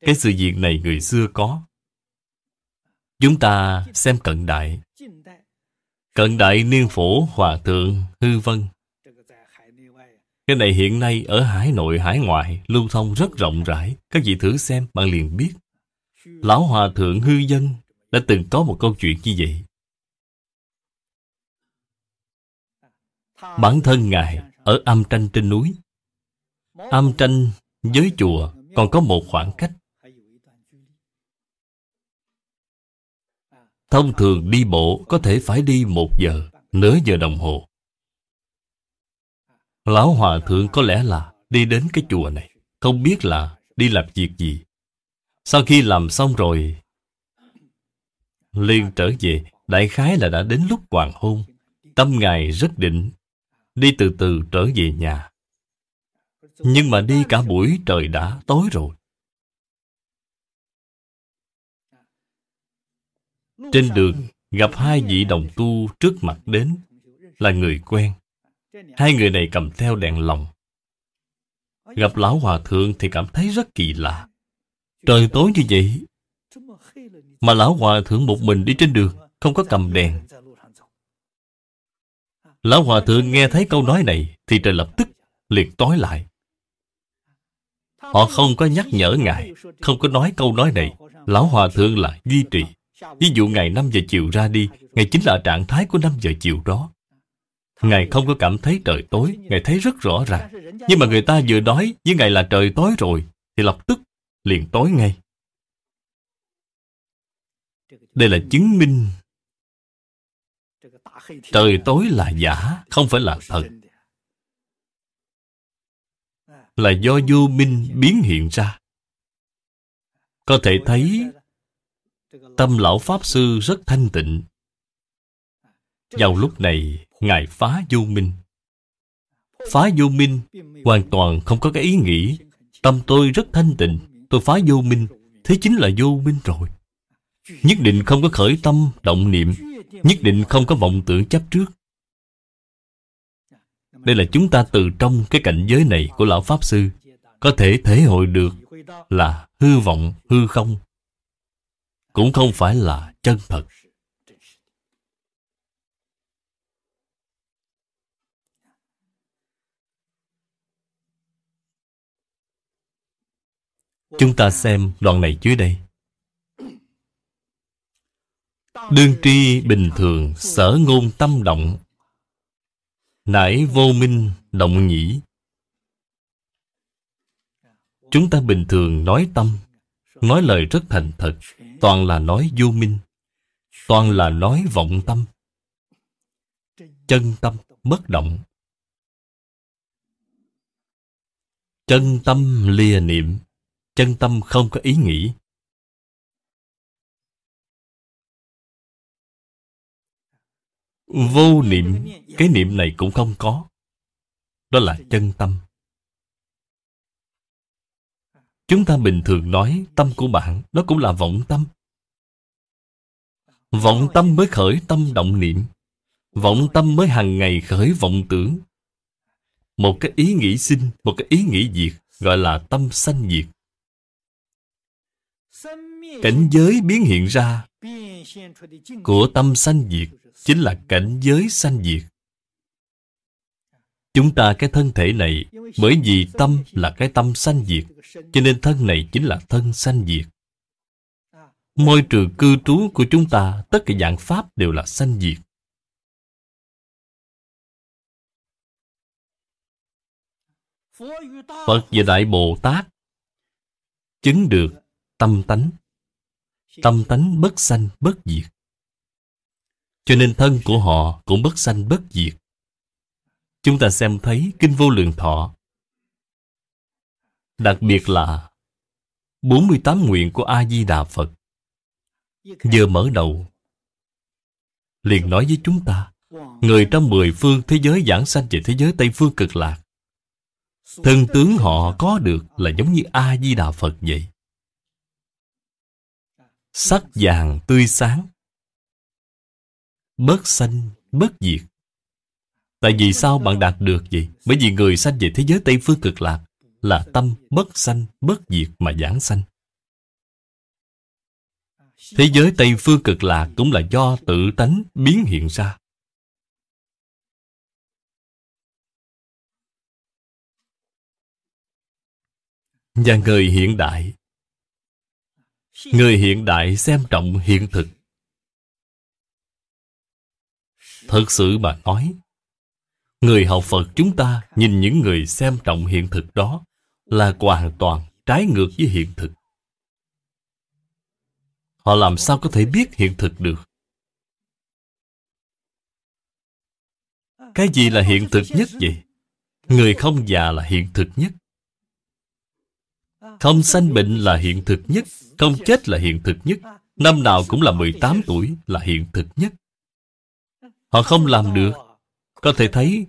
Cái sự việc này người xưa có. Chúng ta xem cận đại. Cận đại niên phổ hòa thượng hư vân. Cái này hiện nay ở hải nội hải ngoại lưu thông rất rộng rãi. Các vị thử xem bạn liền biết. Lão hòa thượng hư dân đã từng có một câu chuyện như vậy. Bản thân Ngài ở âm tranh trên núi Âm tranh với chùa còn có một khoảng cách. Thông thường đi bộ có thể phải đi một giờ, nửa giờ đồng hồ. Lão Hòa Thượng có lẽ là đi đến cái chùa này, không biết là đi làm việc gì. Sau khi làm xong rồi, liền trở về, đại khái là đã đến lúc hoàng hôn. Tâm Ngài rất định, đi từ từ trở về nhà. Nhưng mà đi cả buổi trời đã tối rồi. Trên đường gặp hai vị đồng tu trước mặt đến là người quen. Hai người này cầm theo đèn lồng. Gặp lão hòa thượng thì cảm thấy rất kỳ lạ. Trời tối như vậy mà lão hòa thượng một mình đi trên đường, không có cầm đèn. Lão hòa thượng nghe thấy câu nói này thì trời lập tức liệt tối lại. Họ không có nhắc nhở Ngài, Không có nói câu nói này. Lão Hòa Thượng là duy trì. Ví dụ ngày 5 giờ chiều ra đi Ngài chính là trạng thái của 5 giờ chiều đó. Ngài không có cảm thấy trời tối, Ngài thấy rất rõ ràng. Nhưng mà người ta vừa nói với Ngài là trời tối rồi, Thì lập tức liền tối ngay. Đây là chứng minh Trời tối là giả Không phải là thật là do vô minh biến hiện ra. Có thể thấy tâm lão Pháp Sư rất thanh tịnh. Vào lúc này, Ngài phá vô minh. Phá vô minh hoàn toàn không có cái ý nghĩ tâm tôi rất thanh tịnh, tôi phá vô minh, thế chính là vô minh rồi. Nhất định không có khởi tâm, động niệm, nhất định không có vọng tưởng chấp trước. Đây là chúng ta từ trong cái cảnh giới này của Lão Pháp Sư có thể thể hội được là hư vọng, hư không. Cũng không phải là chân thật. Chúng ta xem đoạn này dưới đây. Đương tri bình thường, sở ngôn tâm động. Nãi vô minh, động nhĩ. Chúng ta bình thường nói tâm, Nói lời rất thành thật. Toàn là nói vô minh, Toàn là nói vọng tâm. Chân tâm bất động. Chân tâm lìa niệm, Chân tâm không có ý nghĩ. Vô niệm, cái niệm này cũng không có. Đó là chân tâm. Chúng ta bình thường nói tâm của bạn, đó cũng là vọng tâm. Vọng tâm mới khởi tâm động niệm. Vọng tâm mới hàng ngày khởi vọng tưởng. Một cái ý nghĩ sinh, một cái ý nghĩ diệt, gọi là tâm sanh diệt cảnh giới biến hiện ra của tâm sanh diệt chính là cảnh giới sanh diệt. Chúng ta cái thân thể này, bởi vì tâm là cái tâm sanh diệt, cho nên thân này chính là thân sanh diệt. Môi trường cư trú của chúng ta, tất cả dạng pháp đều là sanh diệt. Phật và đại bồ tát chứng được tâm tánh. Tâm tánh bất sanh, bất diệt cho nên thân của họ cũng bất sanh bất diệt. Chúng ta xem thấy kinh vô lượng thọ. Đặc biệt là 48 nguyện của a di đà phật. Vừa mở đầu, liền nói với chúng ta, người trong mười phương thế giới giảng sanh về thế giới tây phương cực lạc, thân tướng họ có được là giống như a di đà phật vậy. Sắc vàng tươi sáng bớt sanh, bớt diệt. Tại vì sao bạn đạt được vậy? Bởi vì người sanh về thế giới tây phương cực lạc là tâm bất sanh, bất diệt mà giảng sanh. Thế giới tây phương cực lạc cũng là do tự tánh biến hiện ra. Và người hiện đại. Người hiện đại xem trọng hiện thực. Thật sự mà nói, người học phật chúng ta nhìn những người xem trọng hiện thực đó là hoàn toàn trái ngược với hiện thực. Họ làm sao có thể biết hiện thực được? Cái gì là hiện thực nhất vậy? Người không già là hiện thực nhất. Không sanh bệnh là hiện thực nhất. Không chết là hiện thực nhất. Năm nào cũng là 18 tuổi là hiện thực nhất. Họ không làm được Có thể thấy,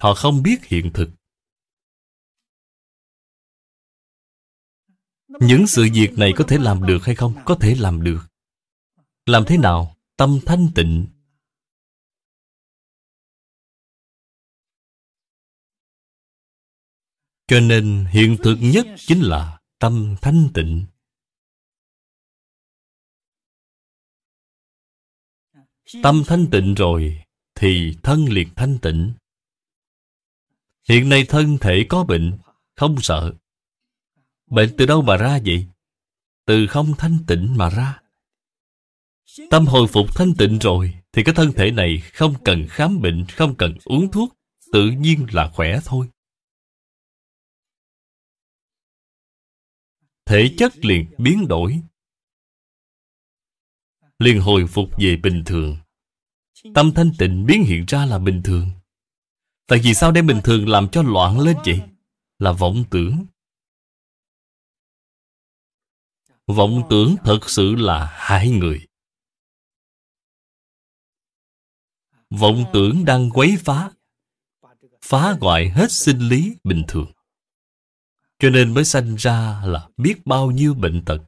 Họ không biết hiện thực Những sự việc này có thể làm được hay không? Có thể làm được Làm thế nào? Tâm thanh tịnh Cho nên hiện thực nhất chính là tâm thanh tịnh. Tâm thanh tịnh rồi thì thân liền thanh tịnh. Hiện nay thân thể có bệnh, không sợ. Bệnh từ đâu mà ra vậy? Từ không thanh tịnh mà ra. Tâm hồi phục thanh tịnh rồi thì cái thân thể này không cần khám bệnh, không cần uống thuốc, tự nhiên là khỏe thôi. thể chất liền biến đổi liền hồi phục về bình thường. Tâm thanh tịnh biến hiện ra là bình thường. Tại vì sao đem bình thường làm cho loạn lên vậy? Là vọng tưởng. Vọng tưởng thật sự là hại người. Vọng tưởng đang quấy phá phá hoại hết sinh lý bình thường. Cho nên mới sanh ra là biết bao nhiêu bệnh tật.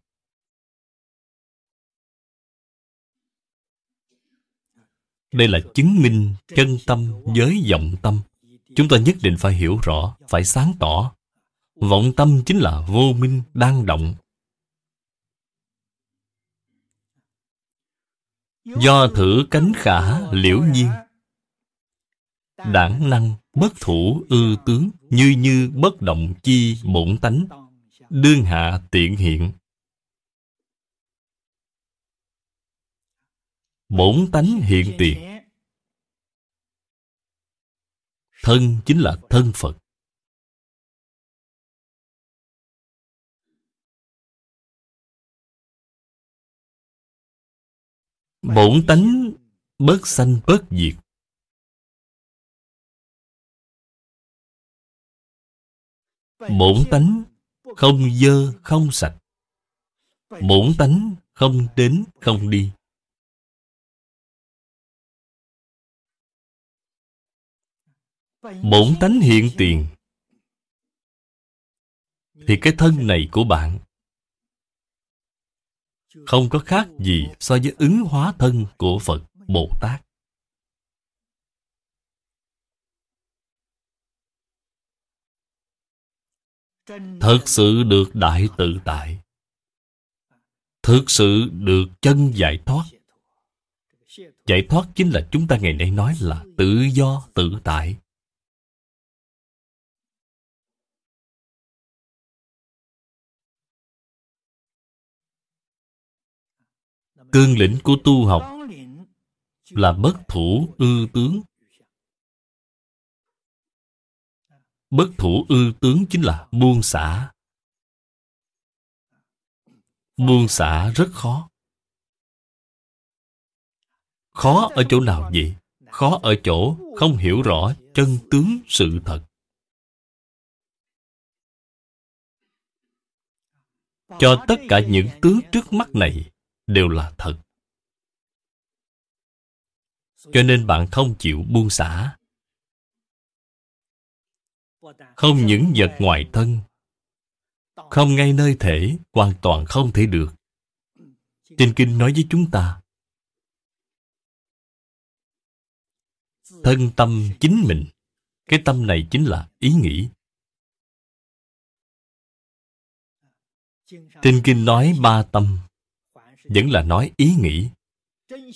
Đây là chứng minh chân tâm với vọng tâm. Chúng ta nhất định phải hiểu rõ, phải sáng tỏ. Vọng tâm chính là vô minh đang động. Do thử cánh khả liễu nhiên Đảng năng bất thủ ư tướng Như như bất động chi bổn tánh Đương hạ tiện hiện Bổn tánh hiện tiền Thân chính là thân Phật. Bổn tánh bất sanh bất diệt. Bổn tánh không dơ không sạch. Bổn tánh không đến không đi. Bổn tánh hiện tiền. Thì cái thân này của bạn Không có khác gì so với ứng hóa thân của Phật Bồ Tát. Thật sự được đại tự tại. Thực sự được chân giải thoát. Giải thoát chính là chúng ta ngày nay nói là tự do tự tại. Cương lĩnh của tu học là bất thủ ư tướng. Bất thủ ư tướng chính là buông xả. Buông xả rất khó. Khó ở chỗ nào vậy? Khó ở chỗ không hiểu rõ chân tướng sự thật. Cho tất cả những tướng trước mắt này đều là thật. Cho nên bạn không chịu buông xả. Không những vật ngoài thân, không ngay nơi thể, hoàn toàn không thể được. Trên Kinh nói với chúng ta, thân tâm chính mình, cái tâm này chính là ý nghĩ. Trên Kinh nói ba tâm, vẫn là nói ý nghĩ.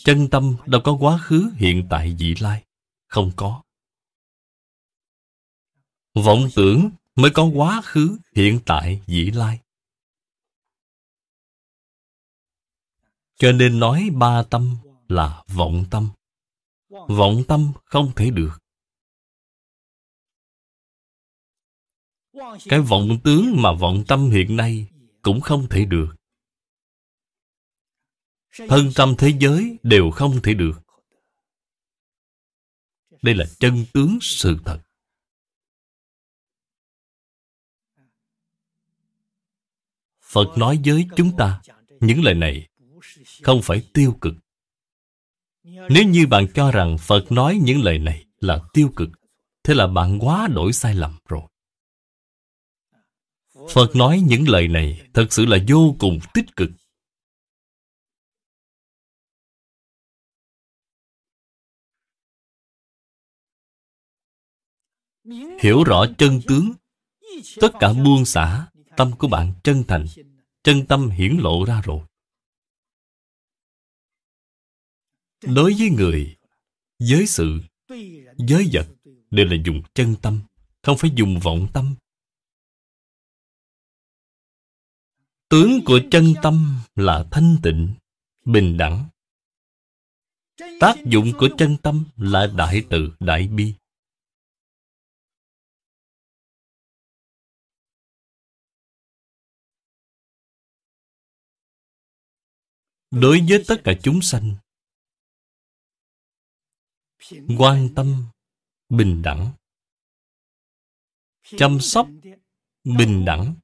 Chân tâm đâu có quá khứ hiện tại vị lai. Không có. Vọng tưởng mới có quá khứ hiện tại vị lai. Cho nên nói ba tâm là vọng tâm. Vọng tâm không thể được. Cái vọng tướng mà vọng tâm hiện nay cũng không thể được. Thân tâm thế giới đều không thể được. Đây là chân tướng sự thật. Phật nói với chúng ta những lời này không phải tiêu cực. Nếu như bạn cho rằng Phật nói những lời này là tiêu cực, thế là bạn quá đổi sai lầm rồi. Phật nói những lời này thật sự là vô cùng tích cực. Hiểu rõ chân tướng, Tất cả buông xả Tâm của bạn chân thành, Chân tâm hiển lộ ra rồi. Đối với người, Giới sự, Giới vật Đều là dùng chân tâm, Không phải dùng vọng tâm. Tướng của chân tâm là thanh tịnh, Bình đẳng. Tác dụng của chân tâm là đại từ, đại bi. Đối với tất cả chúng sanh. Quan tâm, bình đẳng. Chăm sóc, bình đẳng.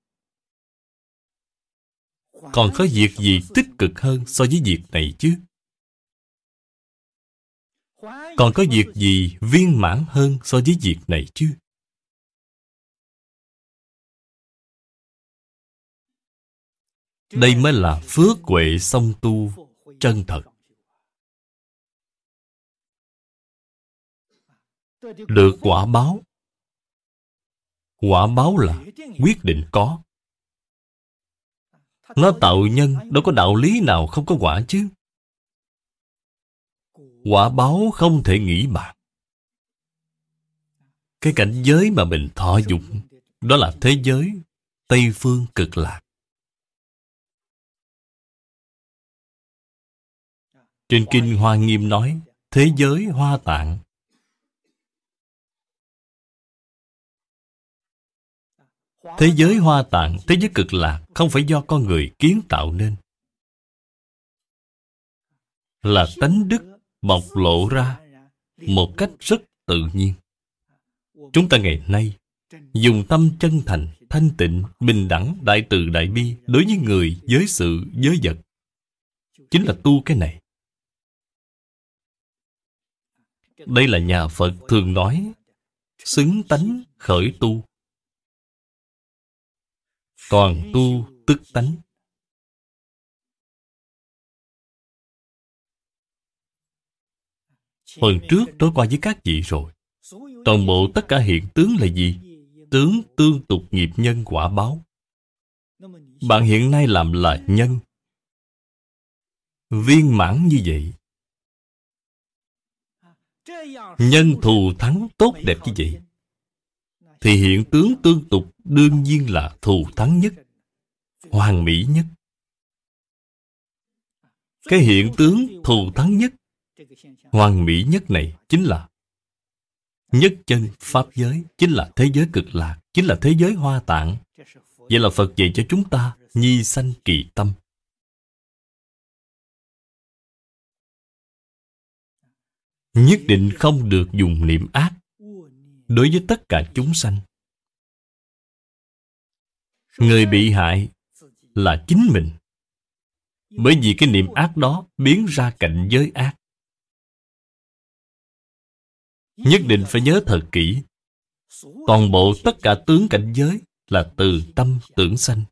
Còn có việc gì tích cực hơn so với việc này chứ? Còn có việc gì viên mãn hơn so với việc này chứ? Đây mới là phước huệ song tu chân thật. Được quả báo. Quả báo là quyết định có. Nó tạo nhân, đâu có đạo lý nào không có quả chứ. Quả báo không thể nghĩ bạc. Cái cảnh giới mà mình thọ dụng, đó là thế giới Tây Phương cực lạc. Trên Kinh Hoa Nghiêm nói Thế giới hoa tạng. Thế giới hoa tạng, thế giới cực lạc Không phải do con người kiến tạo nên. Là tánh đức bộc lộ ra Một cách rất tự nhiên. Chúng ta ngày nay Dùng tâm chân thành, thanh tịnh, bình đẳng, đại từ, đại bi Đối với người, giới sự, giới vật. Chính là tu cái này. Đây là nhà Phật thường nói, Xứng tánh khởi tu. Toàn tu tức tánh. Phần trước tôi qua với các vị rồi. Toàn bộ tất cả hiện tướng là gì? tướng tương tục nghiệp nhân quả báo. Bạn hiện nay làm là nhân. Viên mãn như vậy nhân thù thắng tốt đẹp như vậy, thì hiện tướng tương tục đương nhiên là thù thắng nhất, hoàn mỹ nhất. Cái hiện tướng thù thắng nhất, hoàn mỹ nhất này chính là nhất chân pháp giới, chính là thế giới cực lạc, chính là thế giới hoa tạng. Vậy là phật dạy cho chúng ta nhi sanh kỳ tâm. Nhất định không được dùng niệm ác đối với tất cả chúng sanh. Người bị hại là chính mình. Bởi vì cái niệm ác đó biến ra cảnh giới ác. Nhất định phải nhớ thật kỹ, toàn bộ tất cả tướng cảnh giới là từ tâm tưởng sanh.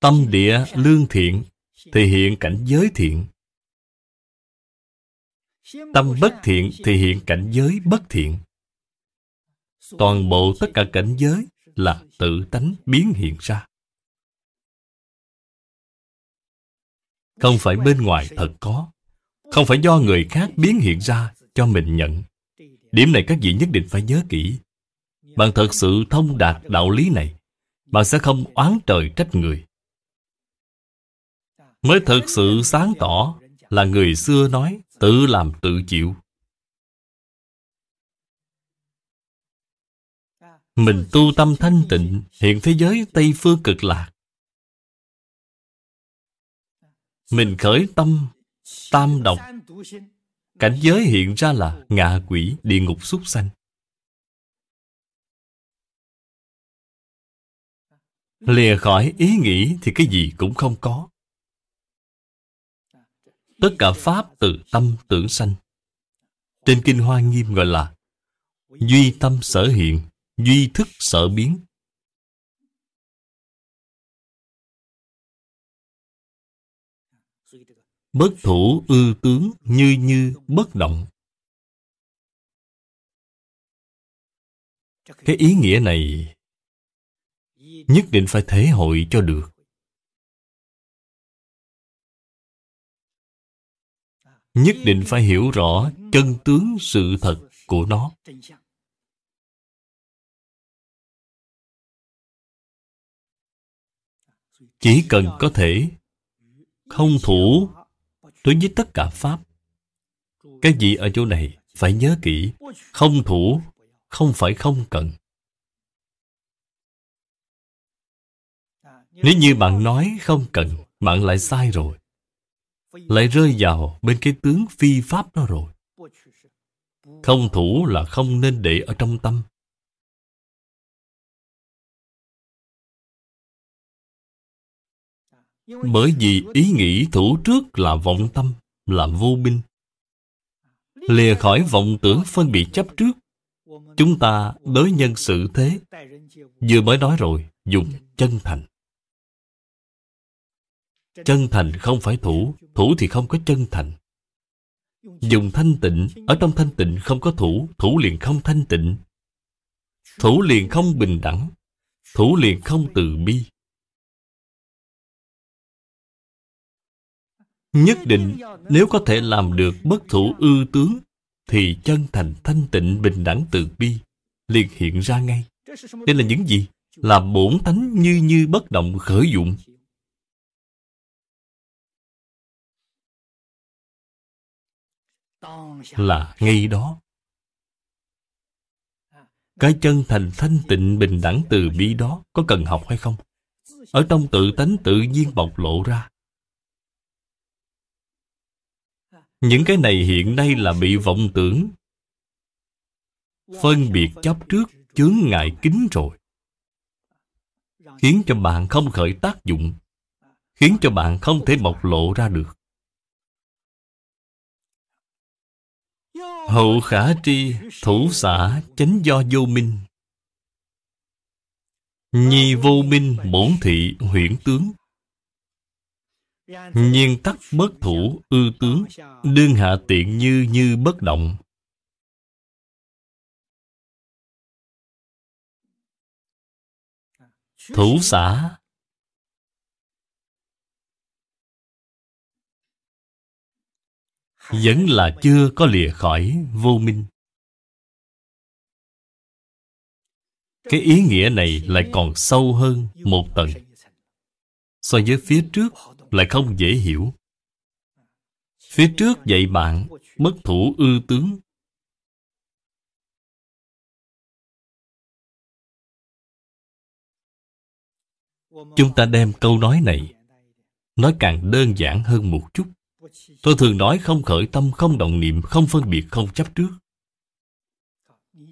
Tâm địa lương thiện, thể hiện cảnh giới thiện tâm bất thiện thì hiện cảnh giới bất thiện. Toàn bộ tất cả cảnh giới là tự tánh biến hiện ra. Không phải bên ngoài thật có, không phải do người khác biến hiện ra cho mình nhận. Điểm này các vị nhất định phải nhớ kỹ. Bạn thật sự thông đạt đạo lý này, bạn sẽ không oán trời trách người. Mới thật sự sáng tỏ là người xưa nói, tự làm tự chịu. Mình tu tâm thanh tịnh, hiện thế giới tây phương cực lạc. Mình khởi tâm, tam độc. Cảnh giới hiện ra là ngạ quỷ, địa ngục súc sanh. Lìa khỏi ý nghĩ thì cái gì cũng không có tất cả pháp từ tâm tưởng sanh. Trên kinh hoa nghiêm gọi là duy tâm sở hiện, duy thức sở biến. Bất thủ ư tướng như như bất động. Cái ý nghĩa này nhất định phải thể hội cho được. Nhất định phải hiểu rõ chân tướng sự thật của nó. Chỉ cần có thể không thủ đối với tất cả pháp, cái gì ở chỗ này phải nhớ kỹ, không thủ không phải không cần. Nếu như bạn nói không cần, bạn lại sai rồi lại rơi vào bên cái tướng phi pháp đó rồi. Không thủ là không nên để ở trong tâm. Bởi vì ý nghĩ thủ trước là vọng tâm, là vô minh. Lìa khỏi vọng tưởng phân biệt chấp trước. Chúng ta đối nhân xử thế. Vừa mới nói rồi, dùng chân thành chân thành không phải thủ thủ thì không có chân thành. Dùng thanh tịnh, ở trong thanh tịnh không có thủ thủ liền không thanh tịnh. Thủ liền không bình đẳng, thủ liền không từ bi. Nhất định, nếu có thể làm được bất thủ ư tướng, thì chân thành thanh tịnh bình đẳng từ bi liền hiện ra ngay. Đây là những gì? Là bổn tánh như như bất động khởi dụng. Là ngay đó. Cái chân thành thanh tịnh bình đẳng từ bi đó có cần học hay không? Ở trong tự tánh tự nhiên bộc lộ ra. Những cái này hiện nay là bị vọng tưởng. Phân biệt chấp trước, chướng ngại kính rồi. Khiến cho bạn không khởi tác dụng. Khiến cho bạn không thể bộc lộ ra được. Hậu khả tri, Thủ xã chánh do vô minh. Nhi vô minh, bổn thị huyển tướng. Nhiên tắc bất thủ, ư tướng. Đương hạ tiện như như bất động. Thủ xã Vẫn là chưa có lìa khỏi vô minh. Cái ý nghĩa này lại còn sâu hơn một tầng. So với phía trước lại không dễ hiểu. Phía trước dạy bạn Mất thủ ư tướng. Chúng ta đem câu nói này, Nói càng đơn giản hơn một chút. Tôi thường nói không khởi tâm, không động niệm, không phân biệt, không chấp trước.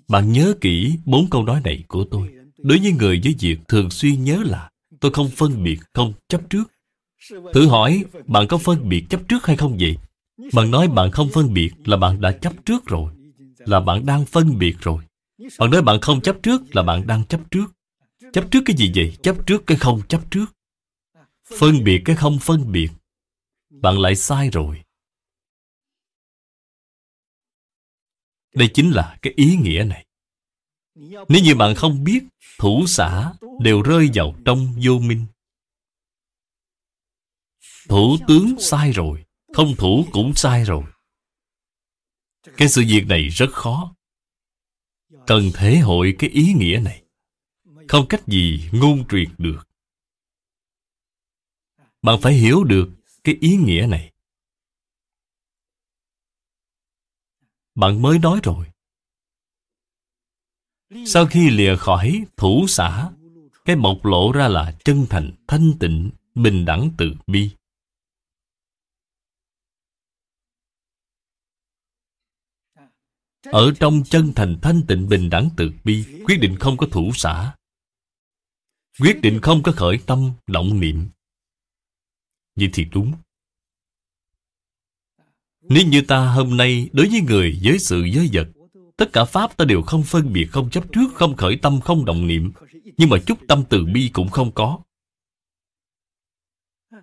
Bạn nhớ kỹ bốn câu nói này của tôi. Đối với người với việc thường xuyên nhớ là tôi không phân biệt, không chấp trước. Thử hỏi bạn có phân biệt chấp trước hay không vậy? Bạn nói bạn không phân biệt là bạn đã chấp trước rồi. Là bạn đang phân biệt rồi. Bạn nói bạn không chấp trước là bạn đang chấp trước. Chấp trước cái gì vậy? Chấp trước cái không chấp trước. Phân biệt cái không phân biệt bạn lại sai rồi. Đây chính là cái ý nghĩa này. Nếu như bạn không biết, thủ xã đều rơi vào trong vô minh. Thủ tướng sai rồi, không thủ cũng sai rồi. Cái sự việc này rất khó. Cần thể hội cái ý nghĩa này. Không cách gì ngôn truyền được. Bạn phải hiểu được cái ý nghĩa này. Bạn mới nói rồi. Sau khi lìa khỏi thủ xã, cái bộc lộ ra là chân thành, thanh tịnh, bình đẳng từ bi. Ở trong chân thành, thanh tịnh, bình đẳng từ bi, quyết định không có thủ xã. Quyết định không có khởi tâm, động niệm. Vậy thì đúng. Nếu như ta hôm nay đối với người, với sự, với vật Tất cả Pháp ta đều không phân biệt, không chấp trước, không khởi tâm, không động niệm. Nhưng mà chút tâm từ bi cũng không có.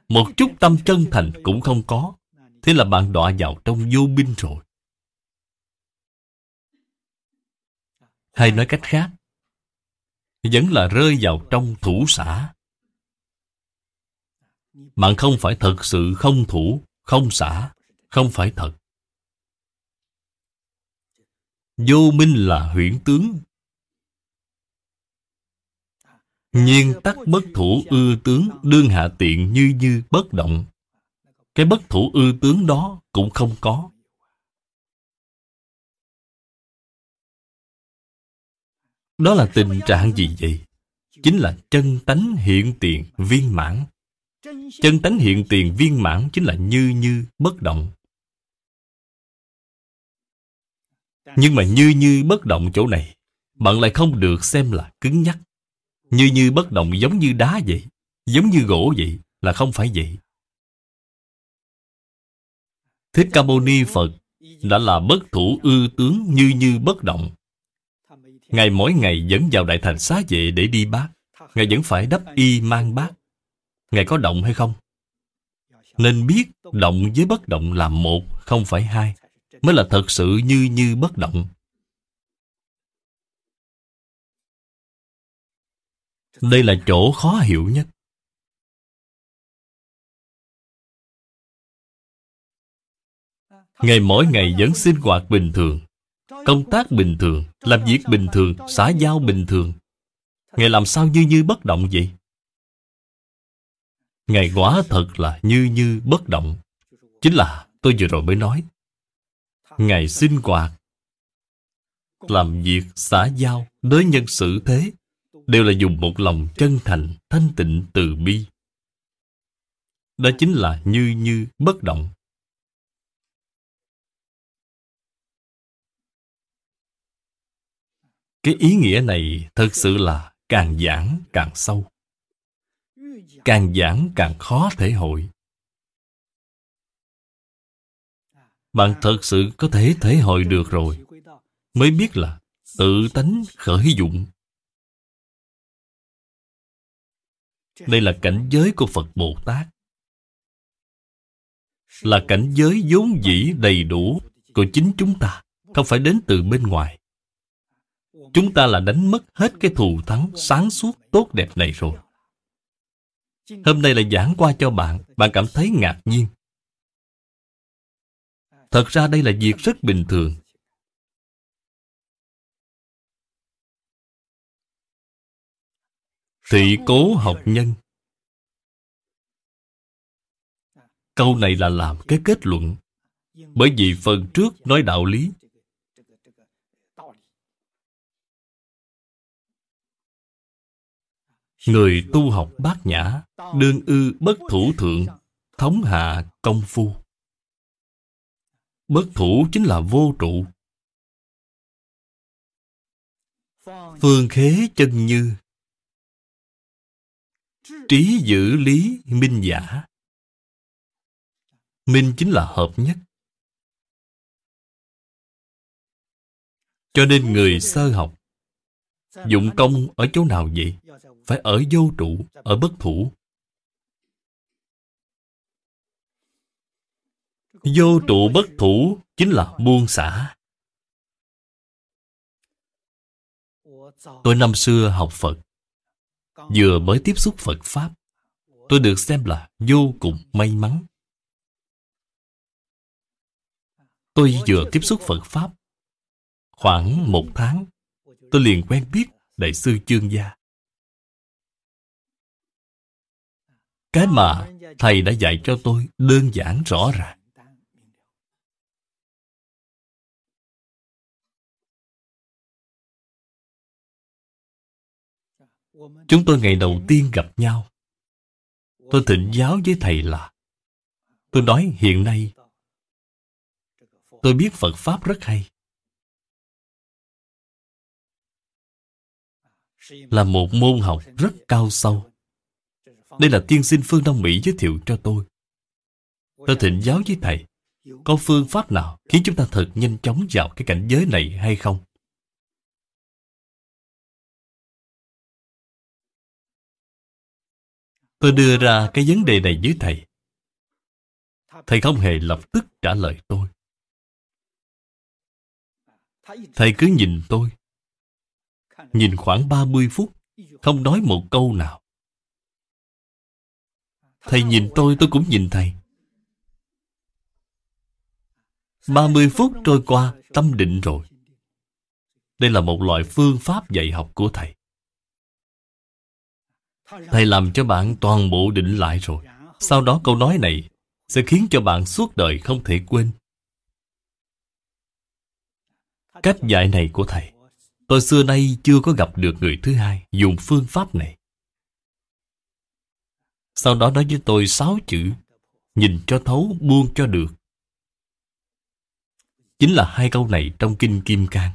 Một chút tâm chân thành cũng không có. Thế là bạn đọa vào trong vô binh rồi. Hay nói cách khác Vẫn là rơi vào trong thủ xã bạn không phải thật sự không thủ, không xả, không phải thật. Vô minh là huyễn tướng. Nhiên tắc bất thủ ư tướng đương hạ tiện như như bất động. Cái bất thủ ư tướng đó cũng không có. Đó là tình trạng gì vậy? Chính là chân tánh hiện tiền viên mãn. Chân tánh hiện tiền viên mãn chính là như như bất động. Nhưng mà như như bất động chỗ này, bạn lại không được xem là cứng nhắc. Như như bất động giống như đá vậy, giống như gỗ vậy, là không phải vậy. Thích Ca Mâu Ni Phật đã là bất thủ ư tướng như như bất động. Ngài mỗi ngày dẫn vào đại thành xá vệ để đi bác. Ngài vẫn phải đắp y mang bác. Ngài có động hay không? Nên biết động với bất động là một, không phải hai, mới là thật sự như như bất động. Đây là chỗ khó hiểu nhất. Ngày mỗi ngày vẫn sinh hoạt bình thường, công tác bình thường, làm việc bình thường, xã giao bình thường. Ngày làm sao như như bất động vậy? Ngài quả thật là như như bất động. Chính là tôi vừa rồi mới nói. Ngài sinh hoạt, làm việc xã giao, đối nhân xử thế, đều là dùng một lòng chân thành, thanh tịnh, từ bi. Đó chính là như như bất động. Cái ý nghĩa này thật sự là càng giảng càng sâu càng giảng càng khó thể hội. Bạn thật sự có thể thể hội được rồi. Mới biết là tự tánh khởi dụng. Đây là cảnh giới của phật bồ tát. Là cảnh giới vốn dĩ đầy đủ của chính chúng ta, không phải đến từ bên ngoài. Chúng ta là đánh mất hết cái thù thắng sáng suốt tốt đẹp này rồi. Hôm nay là giảng qua cho bạn, bạn cảm thấy ngạc nhiên. Thật ra đây là việc rất bình thường. Thị cố học nhân Câu này là làm cái kết luận Bởi vì phần trước nói đạo lý Người tu học bát nhã, Đương ư bất thủ thượng, Thống hạ công phu. Bất thủ chính là vô trụ. Phương khế chân như. Trí giữ lý minh giả. Minh chính là hợp nhất. Cho nên người sơ học, Dụng công ở chỗ nào vậy? Phải ở vô trụ, ở bất thủ Vô trụ bất thủ chính là buông xả. Tôi năm xưa học Phật, vừa mới tiếp xúc Phật Pháp, tôi được xem là vô cùng may mắn. Tôi vừa tiếp xúc Phật Pháp, khoảng một tháng, tôi liền quen biết Đại sư Chương Gia. Cái mà Thầy đã dạy cho tôi đơn giản rõ ràng. Chúng tôi ngày đầu tiên gặp nhau. Tôi thịnh giáo với thầy là, Tôi nói hiện nay, Tôi biết Phật Pháp rất hay. Là một môn học rất cao sâu. Đây là tiên sinh phương Đông Mỹ giới thiệu cho tôi Tôi thịnh giáo với thầy Có phương pháp nào khiến chúng ta thật nhanh chóng vào cái cảnh giới này hay không? Tôi đưa ra cái vấn đề này với thầy. Thầy không hề lập tức trả lời tôi. Thầy cứ nhìn tôi. Nhìn khoảng 30 phút, không nói một câu nào. Thầy nhìn tôi, tôi cũng nhìn thầy. 30 phút trôi qua, tâm định rồi. Đây là một loại phương pháp dạy học của thầy. Thầy làm cho bạn toàn bộ định lại rồi. Sau đó câu nói này sẽ khiến cho bạn suốt đời không thể quên. Cách dạy này của thầy, tôi xưa nay chưa có gặp được người thứ hai dùng phương pháp này. Sau đó nói với tôi sáu chữ, nhìn cho thấu, buông cho được. Chính là hai câu này trong Kinh Kim Cang.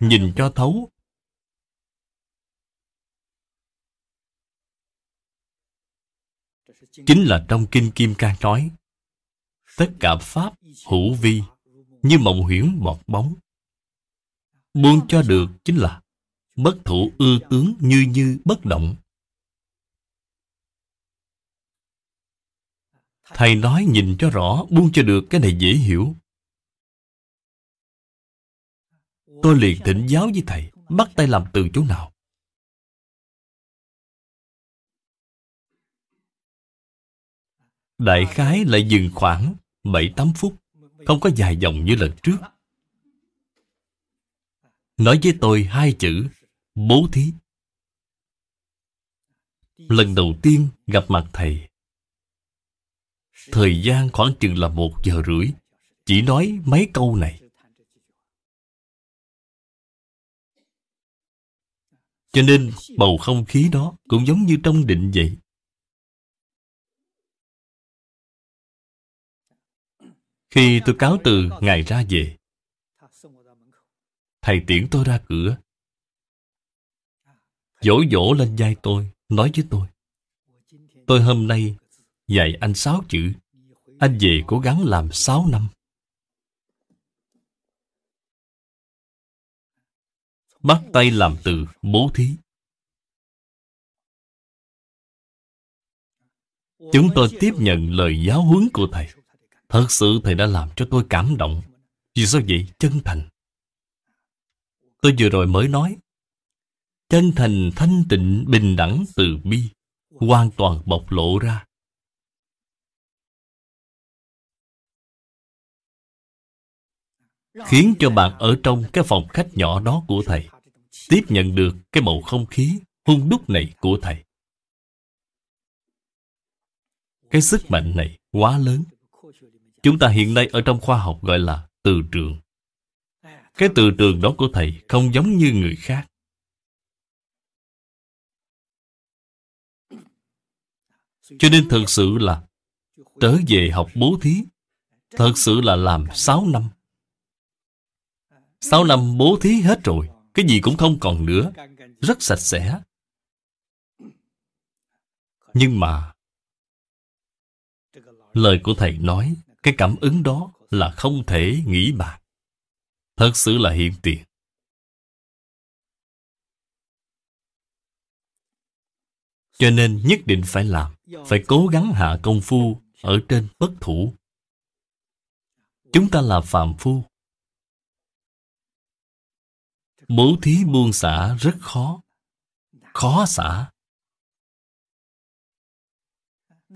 Nhìn cho thấu, chính là trong kinh kim cang nói tất cả pháp hữu vi như mộng huyễn bọt bóng buông cho được chính là bất thủ ư tướng như như bất động thầy nói nhìn cho rõ, buông cho được cái này dễ hiểu. Tôi liền thỉnh giáo với thầy, bắt tay làm từ chỗ nào? Đại khái lại dừng khoảng 7-8 phút, Không có dài dòng như lần trước. Nói với tôi hai chữ, Bố thí. Lần đầu tiên gặp mặt thầy Thời gian khoảng chừng là một giờ rưỡi. Chỉ nói mấy câu này. Cho nên, bầu không khí đó cũng giống như trong định vậy. Khi tôi cáo từ Ngài ra về, Thầy tiễn tôi ra cửa. Dỗ dỗ lên vai tôi, Nói với tôi Tôi hôm nay dạy anh sáu chữ. Anh về cố gắng làm sáu năm. Bắt tay làm từ bố thí. Chúng tôi tiếp nhận lời giáo huấn của Thầy. Thật sự Thầy đã làm cho tôi cảm động. Vì sao vậy? Chân thành. Tôi vừa rồi mới nói, Chân thành thanh tịnh bình đẳng từ bi, Hoàn toàn bộc lộ ra. Khiến cho bạn ở trong cái phòng khách nhỏ đó của Thầy. Tiếp nhận được cái bầu không khí hung đúc này của Thầy. Cái sức mạnh này quá lớn. Chúng ta hiện nay ở trong khoa học gọi là từ trường. Cái từ trường đó của Thầy không giống như người khác. Cho nên thật sự là trở về học bố thí Thật sự là làm 6 năm sáu năm bố thí hết rồi Cái gì cũng không còn nữa Rất sạch sẽ. Nhưng mà Lời của Thầy nói Cái cảm ứng đó là không thể nghĩ bạc, Thật sự là hiện tiền. Cho nên nhất định phải làm Phải cố gắng hạ công phu Ở trên bất thủ. Chúng ta là phàm phu Bố thí buông xả rất khó. Khó xả.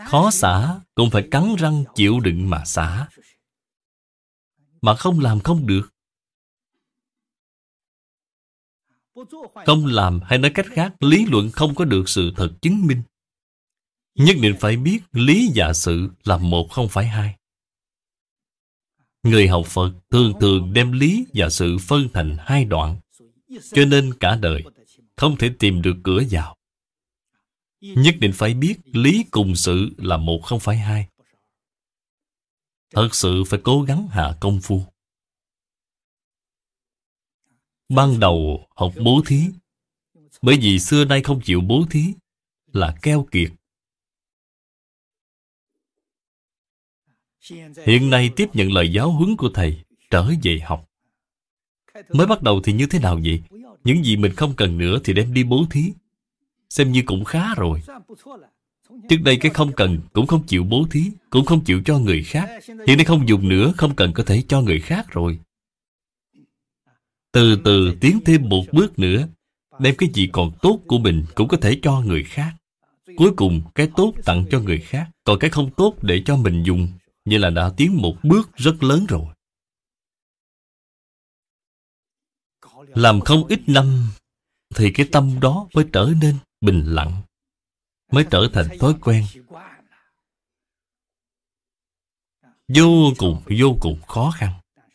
Khó xả Cũng phải cắn răng chịu đựng mà xả. Mà không làm không được. Không làm hay nói cách khác, Lý luận không có được sự thật chứng minh. Nhất định phải biết Lý và sự là một không phải hai. Người học Phật thường thường đem lý và sự phân thành hai đoạn. Cho nên cả đời, không thể tìm được cửa vào. Nhất định phải biết lý cùng sự là một không phải hai. Thật sự phải cố gắng hạ công phu. Ban đầu học bố thí, Bởi vì xưa nay không chịu bố thí, Là keo kiệt. Hiện nay tiếp nhận lời giáo huấn của Thầy, Trở về học. Mới bắt đầu thì như thế nào vậy? Những gì mình không cần nữa thì đem đi bố thí. Xem như cũng khá rồi. Trước đây cái không cần cũng không chịu bố thí, Cũng không chịu cho người khác. Hiện nay không dùng nữa, Không cần có thể cho người khác rồi. Từ từ tiến thêm một bước nữa, Đem cái gì còn tốt của mình Cũng có thể cho người khác. Cuối cùng, cái tốt tặng cho người khác. Còn cái không tốt để cho mình dùng, Như là đã tiến một bước rất lớn rồi. Làm không ít năm, Thì cái tâm đó mới trở nên bình lặng, Mới trở thành thói quen. Vô cùng vô cùng khó khăn.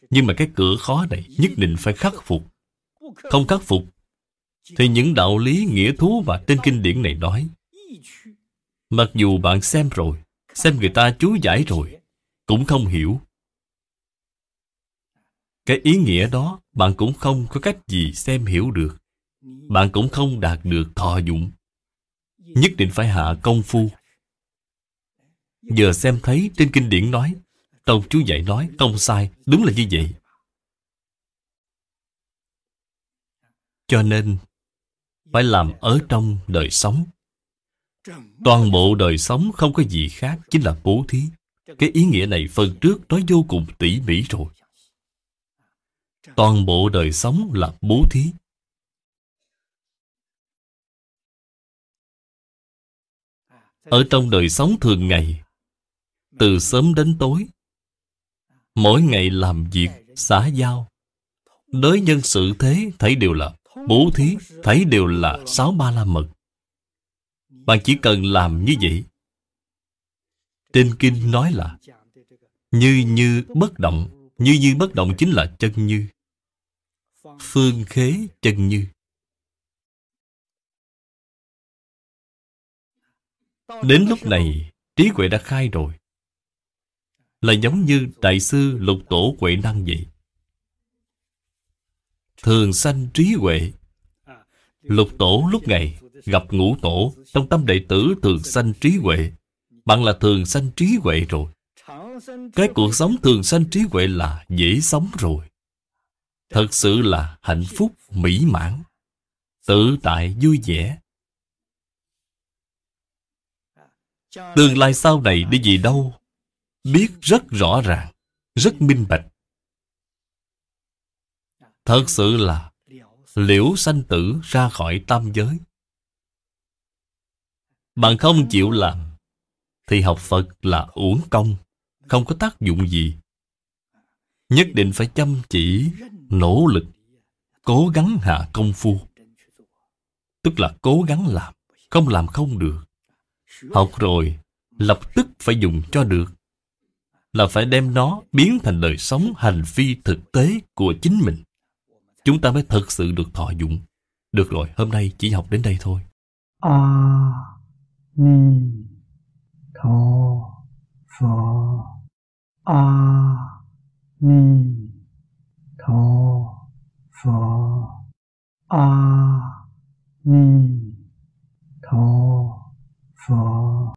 Nhưng mà cái cửa khó này nhất định phải khắc phục. Không khắc phục, Thì những đạo lý, nghĩa thú và trên kinh điển này nói, Mặc dù bạn xem rồi, Xem người ta chú giải rồi, Cũng không hiểu. Cái ý nghĩa đó, Bạn cũng không có cách gì xem hiểu được. Bạn cũng không đạt được thọ dụng. Nhất định phải hạ công phu. Giờ xem thấy trên kinh điển nói, Tông chú dạy nói không sai. Đúng là như vậy. Cho nên, Phải làm ở trong đời sống. Toàn bộ đời sống không có gì khác, Chính là bố thí. Cái ý nghĩa này phần trước nói vô cùng tỉ mỉ rồi. Toàn bộ đời sống là bố thí. Ở trong đời sống thường ngày Từ sớm đến tối Mỗi ngày làm việc, xã giao Đối nhân sự thế thấy đều là Bố thí thấy đều là sáu ba la mật. Bạn chỉ cần làm như vậy. Trên kinh nói là Như như bất động như như bất động chính là chân như Phương khế chân như Đến lúc này, trí huệ đã khai rồi. Là giống như Đại sư Lục Tổ Huệ Năng vậy. Thường sanh trí huệ. Lục Tổ lúc ngày gặp ngũ tổ trong tâm đệ tử thường sanh trí huệ. Bạn là thường sanh trí huệ rồi. Cái cuộc sống thường sanh trí huệ là dễ sống rồi. Thật sự là hạnh phúc, mỹ mãn, tự tại, vui vẻ. Tương lai sau này đi gì đâu Biết rất rõ ràng Rất minh bạch Thật sự là liễu sanh tử ra khỏi tam giới bạn không chịu làm thì học phật là uổng công không có tác dụng gì. Nhất định phải chăm chỉ, nỗ lực, cố gắng hạ công phu. Tức là cố gắng làm, không làm không được. Học rồi, lập tức phải dùng cho được. Là phải đem nó biến thành đời sống hành vi thực tế của chính mình. Chúng ta mới thật sự được thọ dụng. Được rồi, hôm nay chỉ học đến đây thôi. A ni tho 佛阿弥陀佛。阿弥陀佛。